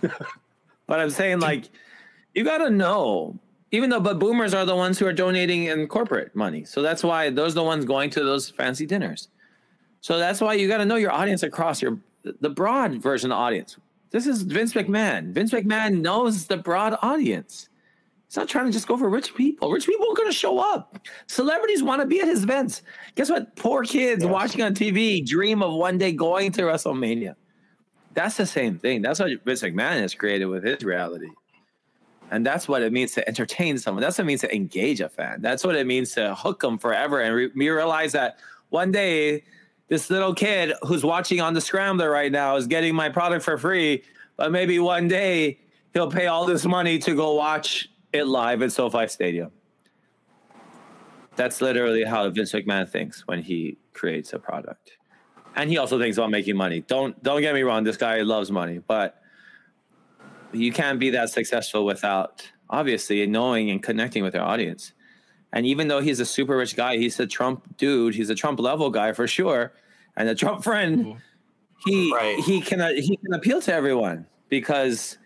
but I'm saying like you got to know even though but boomers are the ones who are donating in corporate money. So that's why those are the ones going to those fancy dinners. So that's why you got to know your audience across your the broad version of the audience. This is Vince McMahon. Vince McMahon knows the broad audience. He's not trying to just go for rich people. Rich people are going to show up. Celebrities want to be at his events. Guess what? Poor kids watching on TV dream of one day going to WrestleMania. That's the same thing. That's what Vince McMahon has created with his reality. And that's what it means to entertain someone. That's what it means to engage a fan. That's what it means to hook them forever. And re- we realize that one day, this little kid who's watching on the Scrambler right now is getting my product for free. But maybe one day he'll pay all this money to go watch it live at SoFi Stadium. That's literally how Vince McMahon thinks when he creates a product. And he also thinks about making money. Don't don't get me wrong, this guy loves money, but you can't be that successful without obviously knowing and connecting with your audience. And even though he's a super rich guy, he's a Trump dude, he's a Trump level guy for sure, and a Trump friend, mm-hmm. he Right. he can he can appeal to everyone because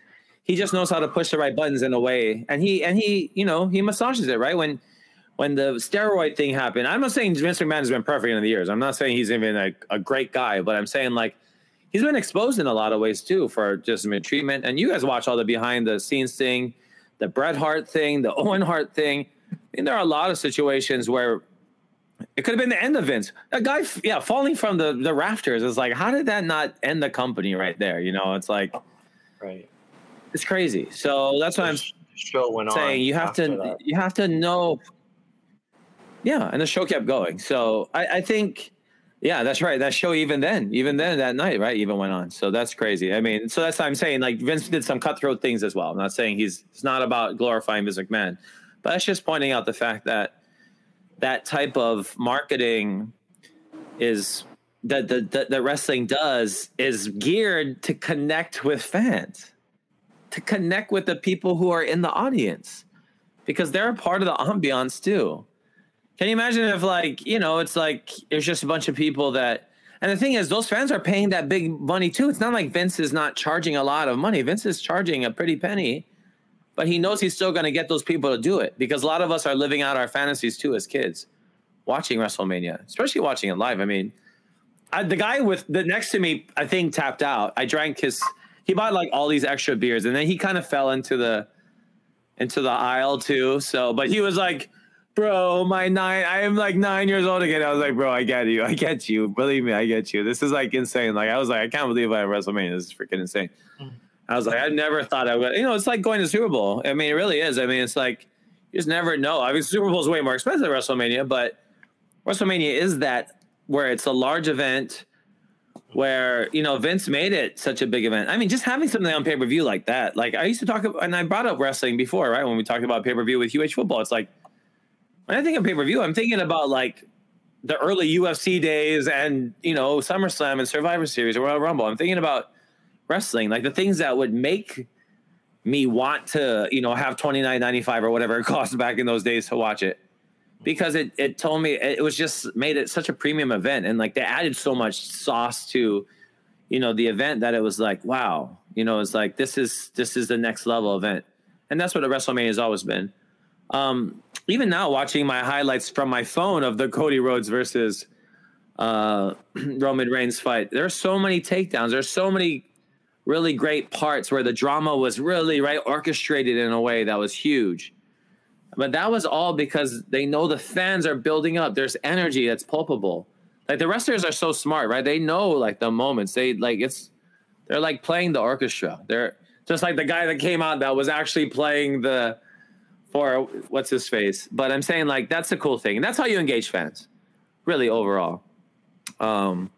he just knows how to push the right buttons in a way and he and he you know he massages it right when when the steroid thing happened i'm not saying vince mcmahon has been perfect in the years i'm not saying he's even a, a great guy but i'm saying like he's been exposed in a lot of ways too for just treatment and you guys watch all the behind the scenes thing the bret hart thing the owen hart thing I mean, there are a lot of situations where It could have been the end of Vince. A guy, yeah, falling from the, the rafters is like, how did that not end the company right there? You know, it's like, Right. It's crazy. So that's what I'm show went on. saying. You have to, that. you have to know. Yeah, and the show kept going. So I, I think, yeah, that's right. That show even then, even then that night, right, even went on. So that's crazy. I mean, so that's what I'm saying. Like Vince did some cutthroat things as well. I'm not saying he's. It's not about glorifying Vince McMahon, but that's just pointing out the fact that that type of marketing is that the, that wrestling does is geared to connect with fans, to connect with the people who are in the audience, because they're a part of the ambiance too. Can you imagine if like you know it's like there's just a bunch of people that. And the thing is, those fans are paying that big money too. It's not like Vince is not charging a lot of money. Vince is charging a pretty penny, but he knows he's still going to get those people to do it because a lot of us are living out our fantasies too as kids, watching WrestleMania, especially watching it live. I mean, I, the guy with the next to me, I think tapped out. I drank his. He bought like all these extra beers, and then he kind of fell into the into the aisle too. So, but he was like, "Bro, my nine. I am like nine years old again." I was like, "Bro, I get you. I get you. Believe me, I get you. This is like insane. Like, I was like, I can't believe I'm at WrestleMania. This is freaking insane." Mm. I was like, I never thought I would. You know, it's like going to Super Bowl. I mean, it really is. I mean, it's like you just never know. I mean, Super Bowl is way more expensive than WrestleMania, but WrestleMania is that where it's a large event where you know Vince made it such a big event. I mean, just having something on pay per view like that. Like I used to talk about, and I brought up wrestling before, right? When we talked about pay per view with UH football, it's like when I think of pay per view, I'm thinking about like the early UFC days and you know SummerSlam and Survivor Series or Royal Rumble. I'm thinking about wrestling, like the things that would make me want to, you know, have twenty nine ninety five or whatever it cost back in those days to watch it. Because it, it told me it was just made it such a premium event and like they added so much sauce to, you know, the event that it was like, wow, you know, it's like this is this is the next level event. And that's what a WrestleMania has always been. Um, even now watching my highlights from my phone of the Cody Rhodes versus uh, Roman Reigns fight, there's so many takedowns. There's so many really great parts where the drama was really right orchestrated in a way that was huge. But that was all because they know the fans are building up. There's energy that's palpable. Like the wrestlers are so smart, right? They know like the moments. They like it's they're like playing the orchestra. They're just like the guy that came out that was actually playing the for what's his face. But I'm saying like that's a cool thing. And that's how you engage fans, really overall. Um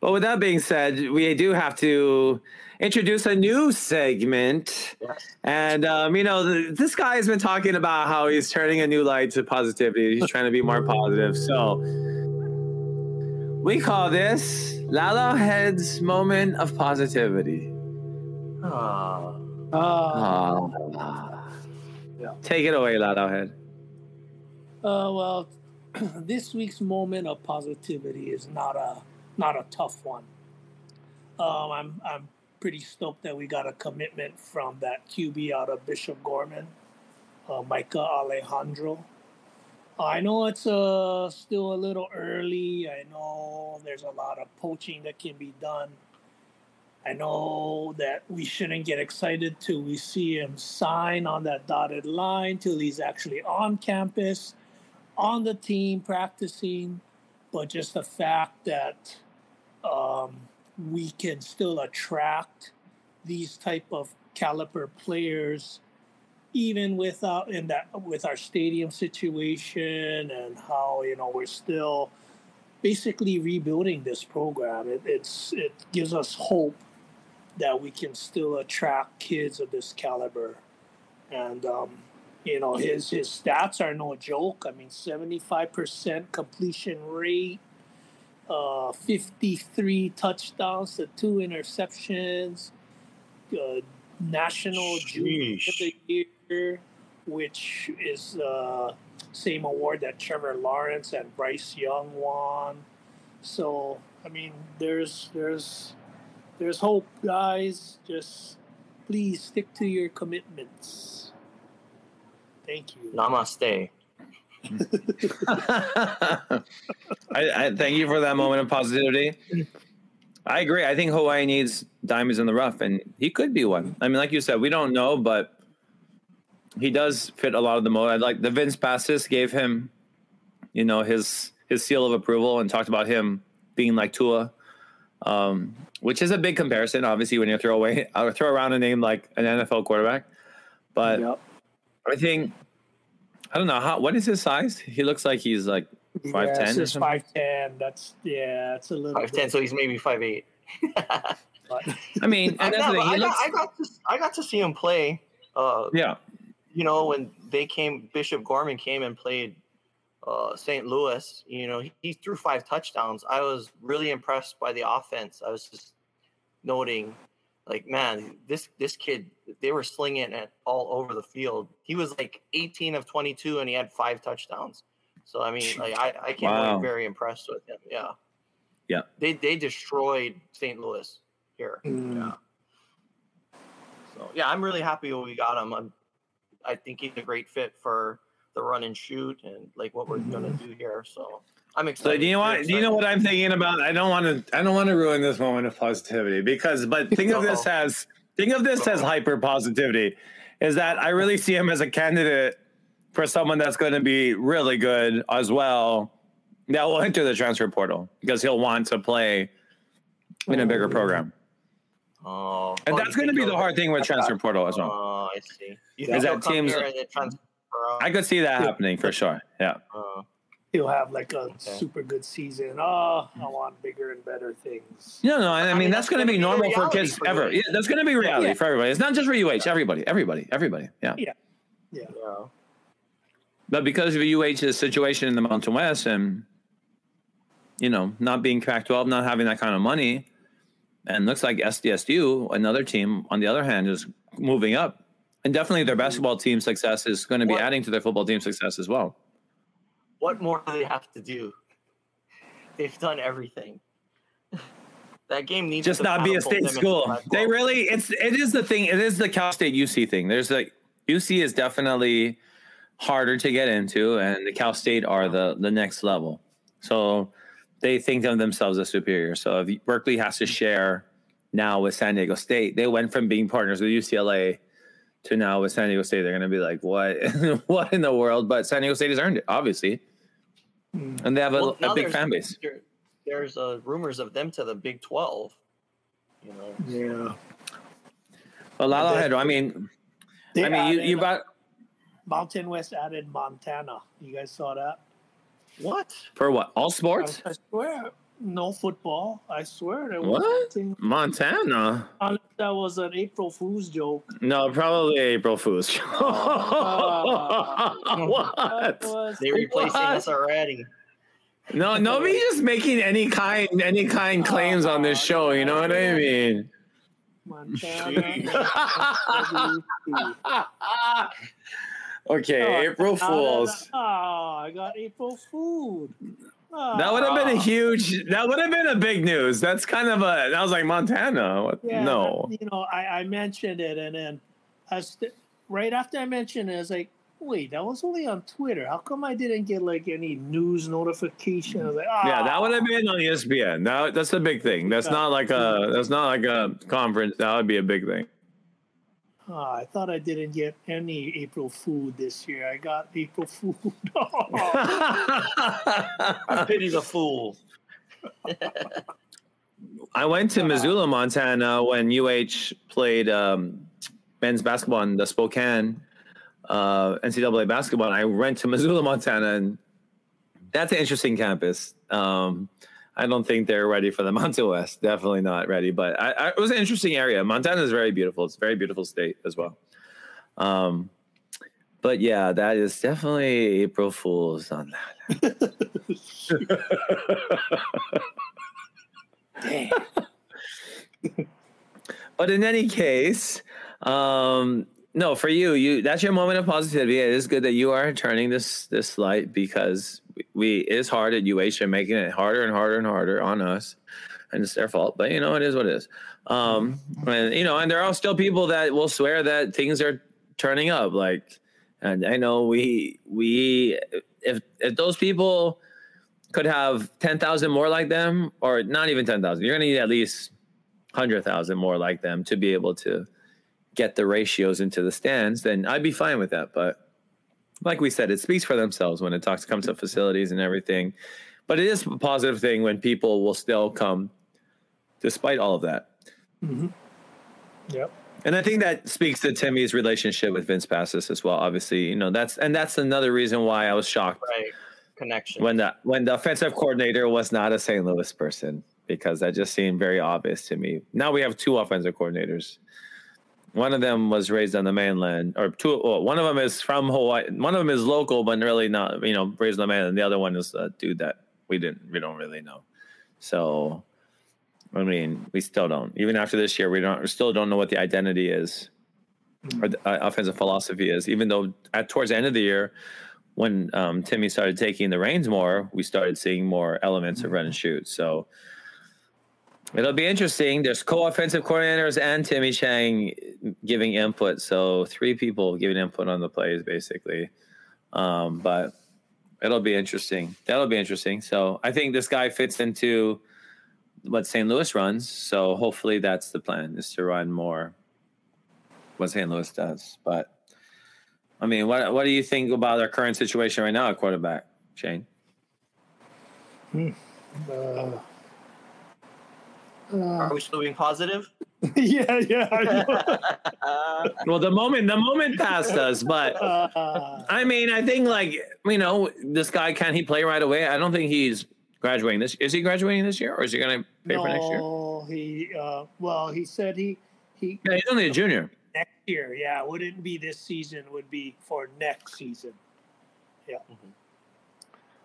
but with that being said, we do have to introduce a new segment. Yes. And, um, you know, th- this guy has been talking about how he's turning a new light to positivity. He's trying to be more positive. So we call this Laulauhead's moment of positivity. Ah. Uh, Ah. Yeah. Take it away, Laulauhead. Uh, well, this week's moment of positivity is not a not a tough one. Um, I'm I'm pretty stoked that we got a commitment from that QB out of Bishop Gorman, uh, Micah Alejado. I know it's uh, still a little early. I know there's a lot of poaching that can be done. I know that we shouldn't get excited till we see him sign on that dotted line, till he's actually on campus, on the team, practicing. But just the fact that um, we can still attract these type of caliber players, even without in that with our stadium situation and how you know we're still basically rebuilding this program. It, it's it gives us hope that we can still attract kids of this caliber, and um, you know his his stats are no joke. I mean, seventy five percent completion rate, uh, fifty three touchdowns to two interceptions, uh, national junior of the year, which is uh, same award that Trevor Lawrence and Bryce Young won. So I mean, there's there's there's hope, guys. Just please stick to your commitments. Thank you. Namaste. I, I thank you for that moment of positivity. I agree. I think Hawaii needs diamonds in the rough, and he could be one. I mean, like you said, we don't know, but he does fit a lot of the mold. I like the Vince Passas gave him, you know, his his seal of approval and talked about him being like Tua, um, which is a big comparison. Obviously, when you throw away uh, throw around a name like an NFL quarterback, but Yep. I think I don't know how. What is his size? He looks like he's like five Yeah, ten or it's five ten. That's yeah, it's a little Five ten, bit, so he's maybe five eight. I mean, I, know, the thing. I, He got, looks, I got to I got to see him play. Uh, yeah, you know when they came, Bishop Gorman came and played uh, St. Louis. You know he, he threw five touchdowns. I was really impressed by the offense. I was just noting, like, man, this this kid they were slinging it all over the field. He was like 18 of 22, and he had five touchdowns. So I mean, like I, I came Wow. away very impressed with him. Yeah. Yeah. They they destroyed St. Louis here. Mm. Yeah. So yeah, I'm really happy we got him. I'm, I think he's a great fit for the run and shoot and like what we're gonna do here. So I'm So do you know what? Do you know what I'm thinking about? I don't want to. I don't want to ruin this moment of positivity because, but think of this as think of this as hyper positivity. Is that I really see him as a candidate for someone that's going to be really good as well. That will enter the transfer portal because he'll want to play in a bigger program, Oh, and oh, that's going to be the hard thing with transfer portal as well. Oh, I see. Is that teams- here and then transfer? out? I could see that happening for sure. Yeah. Uh, he'll have like a super good season. Oh, I want bigger and better things. No, no. I, I mean, mean, that's, that's going to be be normal for kids for ever. Yeah, that's going to be reality Yeah. for everybody. It's not just for UH. Everybody, everybody, everybody. Yeah. Yeah. yeah. But because of UH's situation in the Mountain West and, you know, not being Pac 12, not having that kind of money, and looks like SDSU, another team, on the other hand, is moving up. And definitely their basketball team success is going to be What- adding to their football team success as well. What more do they have to do? They've done everything. that game needs Just to not be a state school. They really, it's, it is the thing. It is the Cal State UC thing. There's like, UC is definitely harder to get into, and the Cal State are the, the next level. So they think of themselves as superior. So if Berkeley has to share now with San Diego State, they went from being partners with UCLA to now with San Diego State. They're going to be like, what, what in the world? But San Diego State has earned it, obviously. And they have a, Well, a big fan base. there's uh, rumors of them to the Big Twelve. You know, Yeah. Well, Laulauhead, I mean, They I mean, you, added- you brought Mountain West added Montana. You guys saw that? what? for what? All I, sports? I swear, no football. I swear there What? nothing. Montana? Unless that was an April Fool's joke. No, probably April Fool's. Uh, what? That was They replacing What? us already. No, nobody's just making any kind any kind claims on this show. You know what I mean? Montana. okay, April Fools. Oh, I got April Fool. That would have been a huge. That would have been a big news. That's kind of a. I was like Montana. Yeah, no. You know, I, I mentioned it, and then I st- right after I mentioned it, I was like, wait, that was only on Twitter. How come I didn't get like any news notification? I was like, Yeah, that "Ah." would have been on ESPN. That, that's a big thing. That's Yeah. not like a. That's not like a conference. That would be a big thing. Ah, I thought I didn't get any April Fool this year. I got April Fool. I pity the fool. I went to Missoula, Montana when UH played um, men's basketball in the Spokane uh, NCAA basketball. And I went to Missoula, Montana, and that's an interesting campus. Um, I don't think they're ready for the Mountain West. Definitely not ready, but I, I, it was an interesting area. Montana is very beautiful. It's a very beautiful state as well. Um, but yeah, that is definitely April Fool's on that. Dang. But in any case, um, no, for you, you that's your moment of positivity. It is good that you are turning this this light because we it is hard at UH and making it harder and harder and harder on us, and it's their fault. But you know, it is what it is. Um, and you know, and there are still people that will swear that things are turning up. Like, and I know we we if if those people could have ten thousand more like them, or not even ten thousand, you're gonna need at least hundred thousand more like them to be able to get the ratios into the stands, then I'd be fine with that. But like we said, it speaks for themselves when it talks comes to facilities and everything. but it is a positive thing when people will still come despite all of that. Mm-hmm. Yep. And I think that speaks to Timmy's relationship with Vince Passas as well. Obviously, you know that's and that's another reason why I was shocked Right. Connection. when the when the offensive coordinator was not a St. Louis person because that just seemed very obvious to me. Now we have two offensive coordinators. One of them was raised on the mainland, or two. Well, one of them is from Hawaii. One of them is local, but really not, you know, raised on the mainland. The other one is a dude that we didn't, we don't really know. So, I mean, we still don't. Even after this year, we don't, we still don't know what the identity is or the uh, offensive philosophy is. Even though at towards the end of the year, when um, Timmy started taking the reins more, we started seeing more elements of run and shoot. So it'll be interesting. There's co-offensive coordinators and Timmy Chang giving input. So three people giving input on the plays, basically. Um, but it'll be interesting. That'll be interesting. So I think this guy fits into what St. Louis runs. So hopefully that's the plan is to run more what St. Louis does. But I mean, what what do you think about our current situation right now at quarterback, Shane? Uh, Are uh, we still being positive? yeah, yeah. I know. Uh, Well, the moment the moment passed us, but Uh, I mean, I think like you know, this guy can he play right away? I don't think he's graduating this. Is he graduating this year, or is he going to pay for next year? no, he. Uh, well, he said he he Yeah, he's only a junior. next year. Yeah, wouldn't be this season. Would be for next season. Yeah.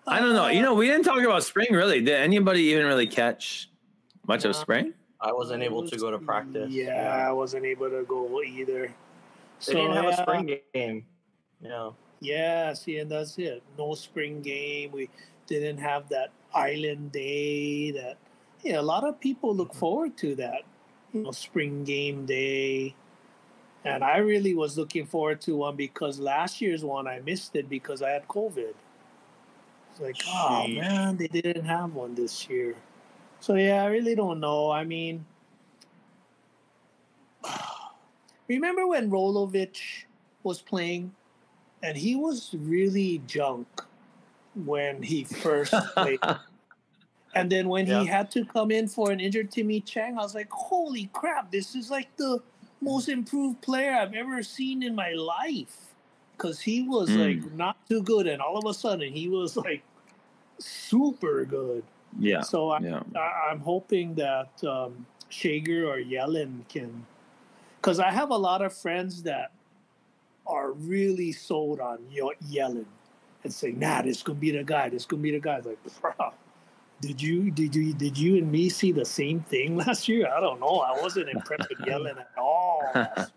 I don't know. You know, we didn't talk about spring really. Did anybody even really catch much of spring? I wasn't able to go to practice. Yeah, I wasn't able to go either. They didn't have yeah. a spring game. Yeah. Yeah, see, and that's it. No spring game. We didn't have that island day. That yeah, a lot of people look mm-hmm. forward to that. You know, spring game day. And I really was looking forward to one because last year's one I missed it because I had COVID. It's like, oh man, they didn't have one this year. So yeah, I really don't know. I mean, remember when Rolovich was playing, and he was really junk when he first played. And then when Yeah. he had to come in for an injured Timmy Chang, I was like, holy crap, this is like the most improved player I've ever seen in my life. Because he was Mm. like not too good, and all of a sudden he was like super good. Yeah, So I, yeah. I, I'm hoping that um, Schager or Yellen can, because I have a lot of friends that are really sold on Ye- Yellen and say, "Nah, this gonna be the guy. This gonna be the guy." It's like, bro, did you did you did you and me see the same thing last year? I don't know. I wasn't impressed with Yellen at all.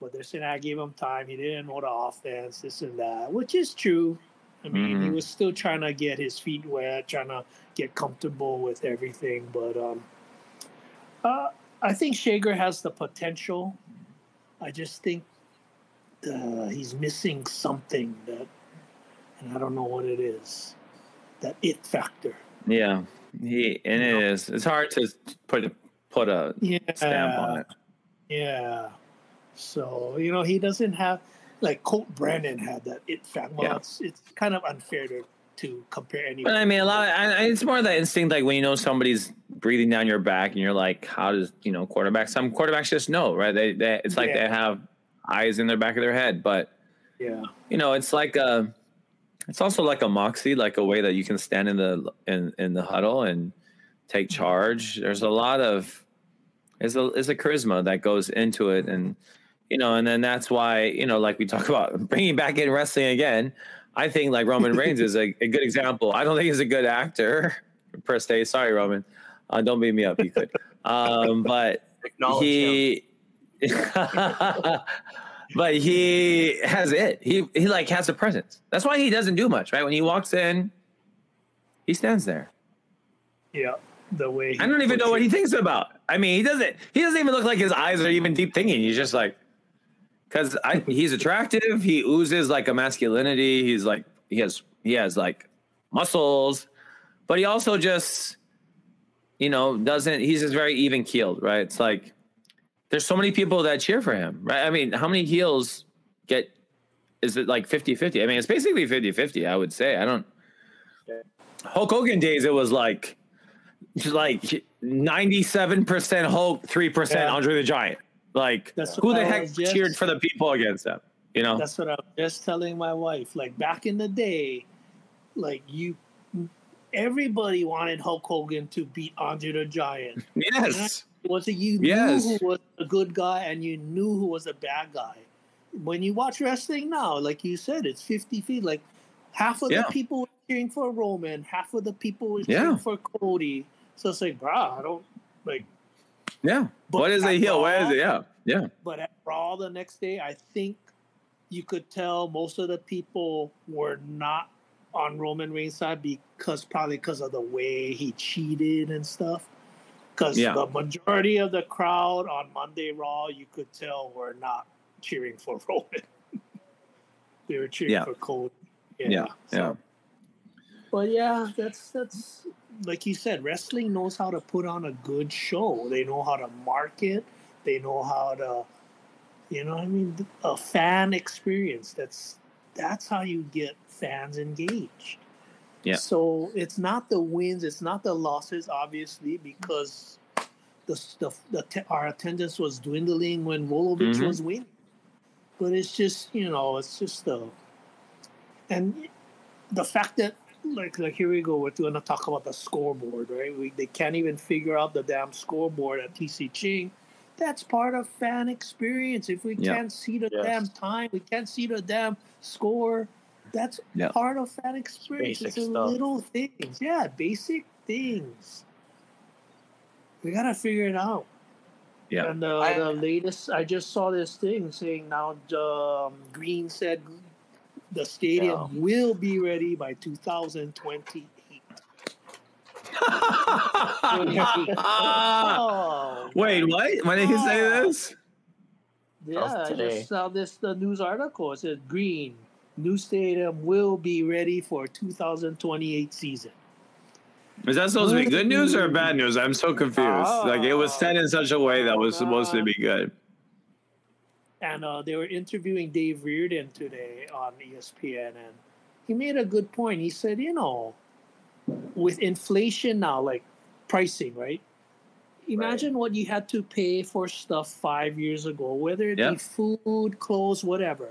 But they're saying I gave him time. He didn't know the offense, this and that, which is true. I mean, he Mhm. was still trying to get his feet wet, trying to get comfortable with everything. But um, uh, I think Schager has the potential. I just think uh, he's missing something that, and I don't know what it is. That it factor. Yeah, he and it is. It's hard to put a, put a Yeah. stamp on it. Yeah. So you know he doesn't have like Colt Brennan had that it factor. Well, Yeah. it's it's kind of unfair to to compare anyone. But I mean, a lot. Of, I, it's more of that instinct, like when you know somebody's breathing down your back, and you're like, "How does you know quarterbacks?" Some quarterbacks just know, right? They, they it's like Yeah. they have eyes in their back of their head, but yeah. you know, it's like a, it's also like a moxie, like a way that you can stand in the in in the huddle and take mm-hmm. charge. There's a lot of, there's a there's a charisma that goes into it, and you know, and then that's why you know, like we talk about bringing back in wrestling again. I think like Roman Reigns is a, a good example. I don't think he's a good actor per se. Sorry, Roman. Uh, don't beat me up. You could, um, but Acknowledge he but he has it he he like has a presence that's why he doesn't do much right when he walks in he stands there Yeah. The way i don't even know what he thinks about i mean he doesn't he doesn't even look like his eyes are even deep thinking he's just like because i he's attractive he oozes like a masculinity he's like he has he has like muscles but he also just you know doesn't he's just very even keeled right? It's like there's so many people that cheer for him right? I mean how many heels get is it like 50 50 i mean it's basically 50 50 i would say. I don't Hulk Hogan days, it was like, like ninety-seven percent Hulk, three percent Yeah. Andre the Giant. Like, That's who the I heck just- cheered for the people against them? You know? That's what I was just telling my wife. Like back in the day, like you, everybody wanted Hulk Hogan to beat Andre the Giant. Yes. Was it you Yes. knew who was a good guy and you knew who was a bad guy? When you watch wrestling now, like you said, it's 50 feet. Like half of Yeah. the people were cheering for Roman, half of the people were Yeah. cheering for Cody. So it's like, brah, I don't like. Yeah. But what is a heel? What is Raw- it? Yeah. Yeah. But at Raw the next day, I think you could tell most of the people were not on Roman Reigns' side because probably because of the way he cheated and stuff. Because Yeah. the majority of the crowd on Monday Raw, you could tell were not cheering for Roman. they were cheering Yeah. for Cody. Yeah. so- Yeah. But yeah, that's that's like you said, wrestling knows how to put on a good show. They know how to market. They know how to, you know, I mean, a fan experience. That's that's how you get fans engaged. Yeah. So it's not the wins, it's not the losses, obviously, because the the, the te- our attendance was dwindling when Rolovich Mhm. was winning. But it's just you know, it's just the and the fact that like like here we go. We're going to talk about the scoreboard right? We, they can't even figure out the damn scoreboard at T.C. Ching that's part of fan experience. If we Yeah. can't see the Yes. damn time we can't see the damn score that's Yeah. part of fan experience. Basic it's little things yeah basic things. We gotta figure it out. Yeah. and uh, I- the latest, I just saw this thing saying now um, Green said the stadium Yeah. will be ready by 2028. oh, Wait, what? When did he say this? yeah, was I just saw this the news article. It said Green new stadium will be ready for 2028 season. Is that supposed to be good news or bad news? I'm so confused. like it was said in such a way that was supposed to be good. And uh, they were interviewing Dave Reardon today on ESPN, and he made a good point. He said, you know, with inflation now, like pricing, right? Imagine what you had to pay for stuff five years ago, whether it Yeah. be food, clothes, whatever,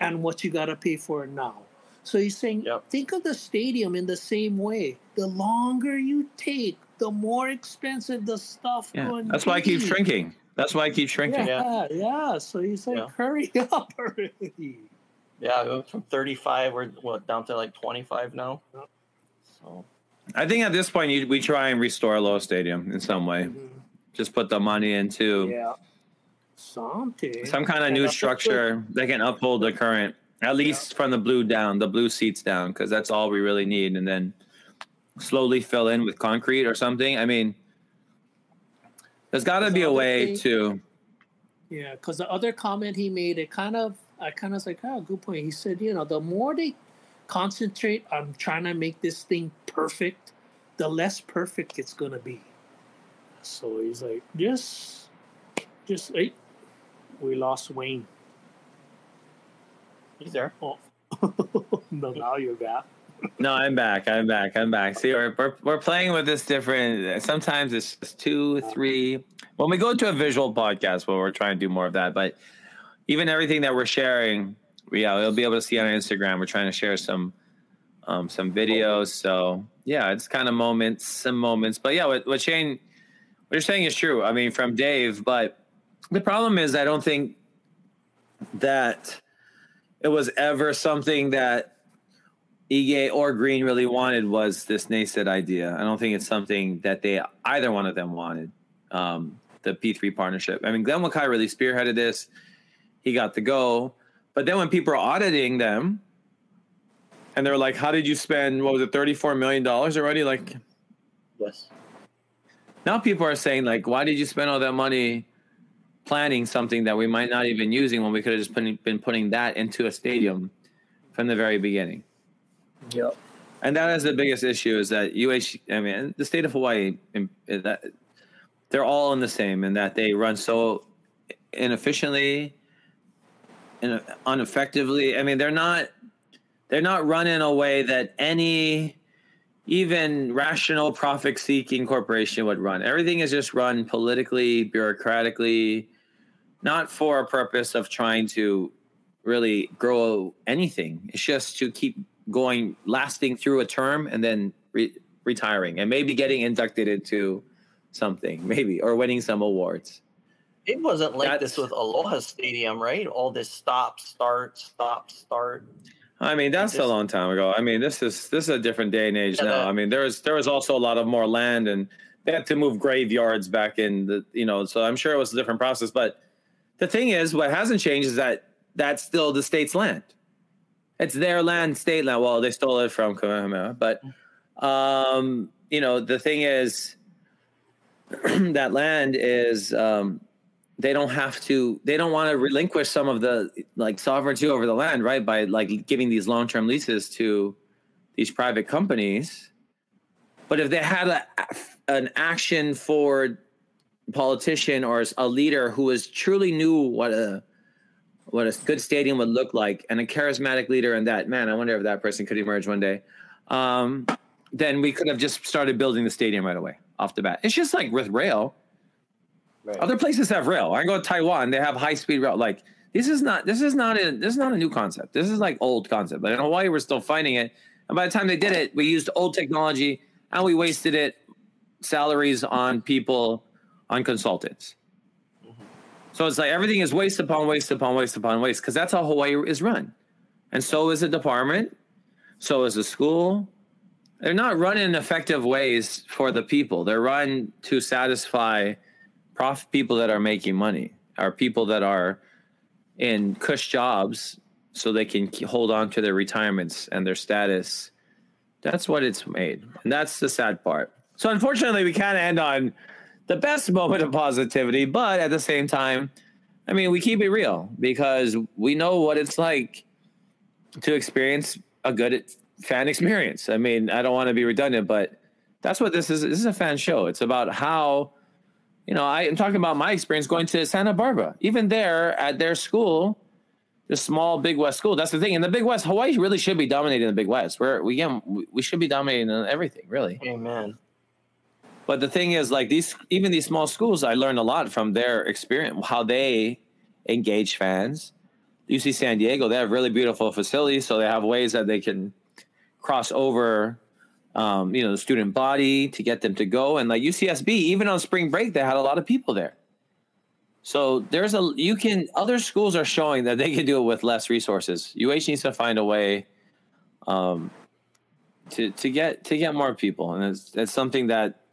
and what you got to pay for now. So he's saying, Yep. think of the stadium in the same way. The longer you take, the more expensive the stuff Yeah. going That's why I keep shrinking. That's why I keep shrinking. Yeah, yeah. So he's like, Yeah. hurry up already. Yeah, we went from 35, we're what, down to like 25 now. Yep. So, I think at this point you, we try and restore Low Stadium in some way. Mm-hmm. Just put the money into Yeah. Something. some kind of new that's structure that can uphold the current, at least from the blue down, the blue seats down, because that's all we really need. And then slowly fill in with concrete or something. I mean, there's got to be a way thing- to. Yeah, because the other comment he made, it kind of, I kind of was like, oh, good point. He said, you know, the more they concentrate on trying to make this thing perfect, the less perfect it's gonna be. So he's like, just, just, hey, we lost Wayne. he's there. Oh, no, now you're back. No, I'm back. I'm back. I'm back. See, we're, we're, we're playing with this different. Sometimes it's just two, three. When we go to a visual podcast, well, we're trying to do more of that. But even everything that we're sharing, yeah, we'll be able to see on Instagram. We're trying to share some um, some videos. So yeah, it's kind of moments, some moments. But yeah, what, what Shane, what you're saying is true. I mean, from Dave. But the problem is, I don't think that it was ever something that Ige or Green really wanted was this NASED idea. I don't think it's something that they either one of them wanted. Um, the P3 partnership. I mean, Glenn Wakai really spearheaded this. He got the go, but then when people are auditing them, and they're like, "How did you spend? What was it, thirty-four million dollars already?" Like Yes. now, people are saying, "Like, why did you spend all that money planning something that we might not even using when we could have just been, been putting that into a stadium from the very beginning?" Yep. And that is the biggest issue is that UH, I mean, the state of Hawaii, that they're all in the same in that they run so inefficiently and ineffectively. I mean, they're not they're not run in a way that any even rational profit seeking corporation would run. Everything is just run politically, bureaucratically, not for a purpose of trying to really grow anything. It's just to keep going, lasting through a term and then re- retiring and maybe getting inducted into something, maybe, or winning some awards. It wasn't like That's- this with Aloha Stadium, right? All this stop, start, stop, start. I mean, that's a long time ago. I mean, this is this is a different day and age Yeah, now. that- I mean, there was there was also a lot of more land, and they had to move graveyards back in the you know. So I'm sure it was a different process. But the thing is, what hasn't changed is that that's still the state's land. It's their land, state land. Well, they stole it from Kamehameha, but um, you know, the thing is, that land is um, they don't have to they don't want to relinquish some of the like sovereignty over the land right? By like giving these long-term leases to these private companies. But if they had a, an action for politician or a leader who was truly knew what a what a good stadium would look like and a charismatic leader and that man i wonder if that person could emerge one day um, then we could have just started building the stadium right away off the bat it's just like with rail Right. other places have rail. I go to Taiwan; they have high speed rail. Like this is not this is not a this is not a new concept. This is like old concept. But in Hawaii, we're still finding it. And by the time they did it, we used old technology and we wasted it salaries on people on consultants. So it's like everything is waste upon waste upon waste upon waste because that's how Hawaii is run. And so is the department. So is the school. They're not run in effective ways for the people. They're run to satisfy prof people that are making money are people that are in cush jobs so they can hold on to their retirements and their status that's what it's made and that's the sad part so unfortunately we can't end on the best moment of positivity but at the same time i mean we keep it real because we know what it's like to experience a good fan experience i mean i don't want to be redundant but that's what this is this is a fan show it's about how you know, I am talking about my experience going to Santa Barbara. Even there at their school, the small Big West school. That's the thing. In the Big West, Hawaii really should be dominating the Big West. Where we again, we- we should be dominating everything, really. Amen. But the thing is, like these, even these small schools, I learned a lot from their experience, how they engage fans. UC San Diego, they have really beautiful facilities, so they have ways that they can cross over, um, you know, the student body to get them to go. And like UCSB, even on spring break, they had a lot of people there. So there's a you can other schools are showing that they can do it with less resources. UH needs to find a way um, to to get to get more people, and it's it's something that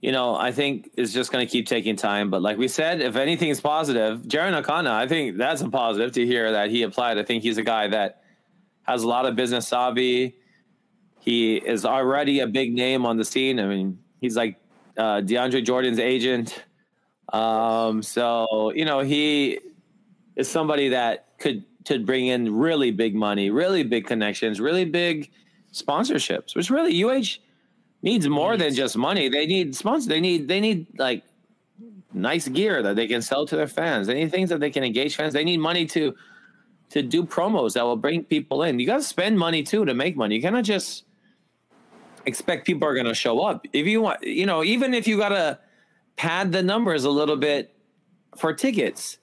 you know I think it's just going to keep taking time. But like we said, if anything is positive, Jarinn Akana, I think that's a positive to hear that he applied. I think he's a guy that has a lot of business savvy. He is already a big name on the scene. I mean, he's like uh, DeAndre Jordan's agent. Um, so you know, he is somebody that could could bring in really big money, really big connections, really big sponsorships. Which really UH needs more than just money. They need sponsors. They need they need like nice gear that they can sell to their fans. They need things that they can engage fans. They need money to to do promos that will bring people in. You got to spend money too to make money. You cannot just expect people are going to show up. If you want, you know, even if you got to pad the numbers a little bit for tickets,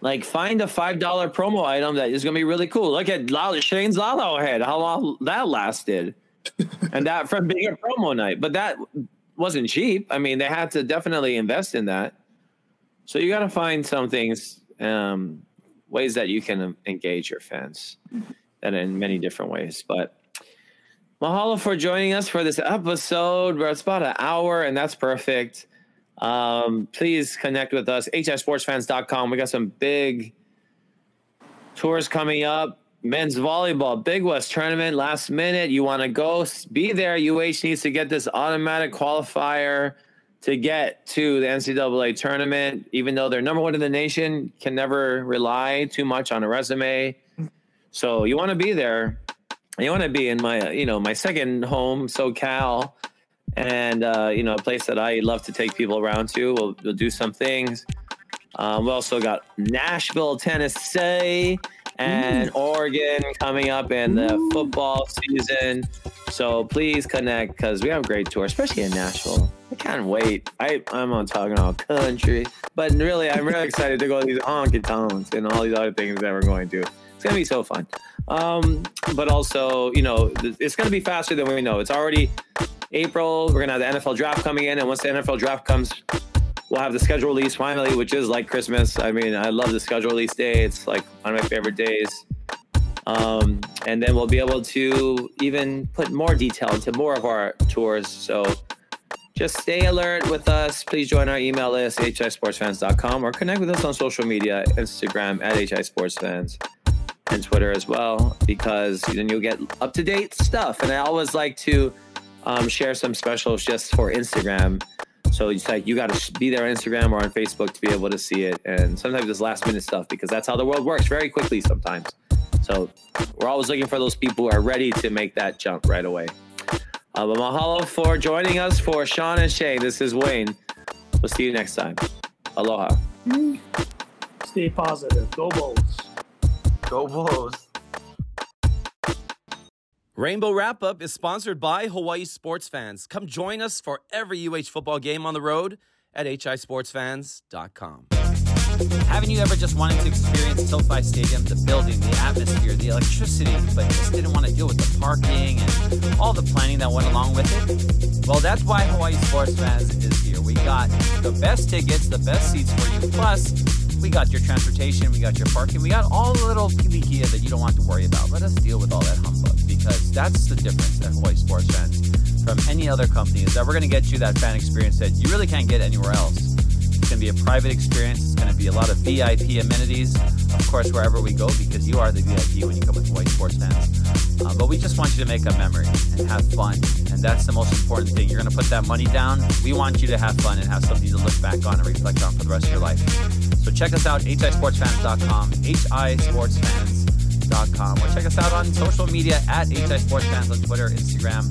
like find a five dollar promo item that is going to be really cool. Look at Lalo, Shane's Laulauhead, how long that lasted, and that from being a promo night. But that wasn't cheap. I mean, they had to definitely invest in that. So you got to find some things, um, ways that you can engage your fans, and in many different ways. But mahalo for joining us for this episode. We're about an hour, and that's perfect. Um, please connect with us, hisportsfans.com. We got some big tours coming up. Men's volleyball, Big West tournament, last minute. You want to go? Be there. UH needs to get this automatic qualifier to get to the NCAA tournament. Even though they're number one in the nation, can never rely too much on a resume. So you want to be there. You want to be in my, you know, my second home, SoCal and uh, you know a place that I love to take people around to. We'll, we'll do some things. Um, we also got Nashville, Tennessee. And Oregon coming up in the football season. So please connect because we have a great tour, especially in Nashville. I can't wait. I, I'm on talking all country, but really, I'm really excited to go to these honky tonks and all these other things that we're going to. It's gonna be so fun. Um, but also, you know, it's gonna be faster than we know. It's already April. We're gonna have the NFL draft coming in, and once the NFL draft comes, we'll have the schedule release finally, which is like Christmas. I mean, I love the schedule release day. It's like one of my favorite days. Um, and then we'll be able to even put more detail into more of our tours. So just stay alert with us. Please join our email list, hisportsfans.com, or connect with us on social media, Instagram at hisportsfans and Twitter as well, because then you'll get up to date stuff. And I always like to um, share some specials just for Instagram. So it's like you got to be there on Instagram or on Facebook to be able to see it. And sometimes it's last minute stuff because that's how the world works very quickly sometimes. So we're always looking for those people who are ready to make that jump right away. Uh, but mahalo for joining us for Sean and Shay. This is Wayne. We'll see you next time. Aloha. Stay positive. Go Bows. Go Bows. Rainbow Wrap Up is sponsored by Hawaii Sports Fans. Come join us for every UH football game on the road at hisportsfans.com. Haven't you ever just wanted to experience SoFi Stadium, the building, the atmosphere, the electricity, but just didn't want to deal with the parking and all the planning that went along with it? Well, that's why Hawaii Sports Fans is here. We got the best tickets, the best seats for you, plus we got your transportation, we got your parking, we got all the little pilikia that you don't want to worry about. Let us deal with all that humbug because that's the difference at Hawaii Sports Fans from any other company is that we're going to get you that fan experience that you really can't get anywhere else. It's going to be a private experience. It's going to be a lot of VIP amenities, of course, wherever we go, because you are the VIP when you come with Hawaii Sports Fans. Uh, but we just want you to make a memory and have fun. And that's the most important thing. You're going to put that money down. We want you to have fun and have something to look back on and reflect on for the rest of your life. So check us out, hisportsfans.com, or check us out on social media at hisportsfans on Twitter, Instagram,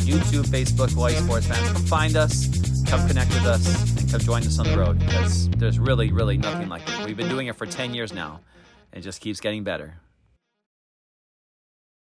YouTube, Facebook, Hawaii Sports Fans. Come find us, come connect with us, and come join us on the road because there's really, really nothing like it. We've been doing it for 10 years now, and it just keeps getting better.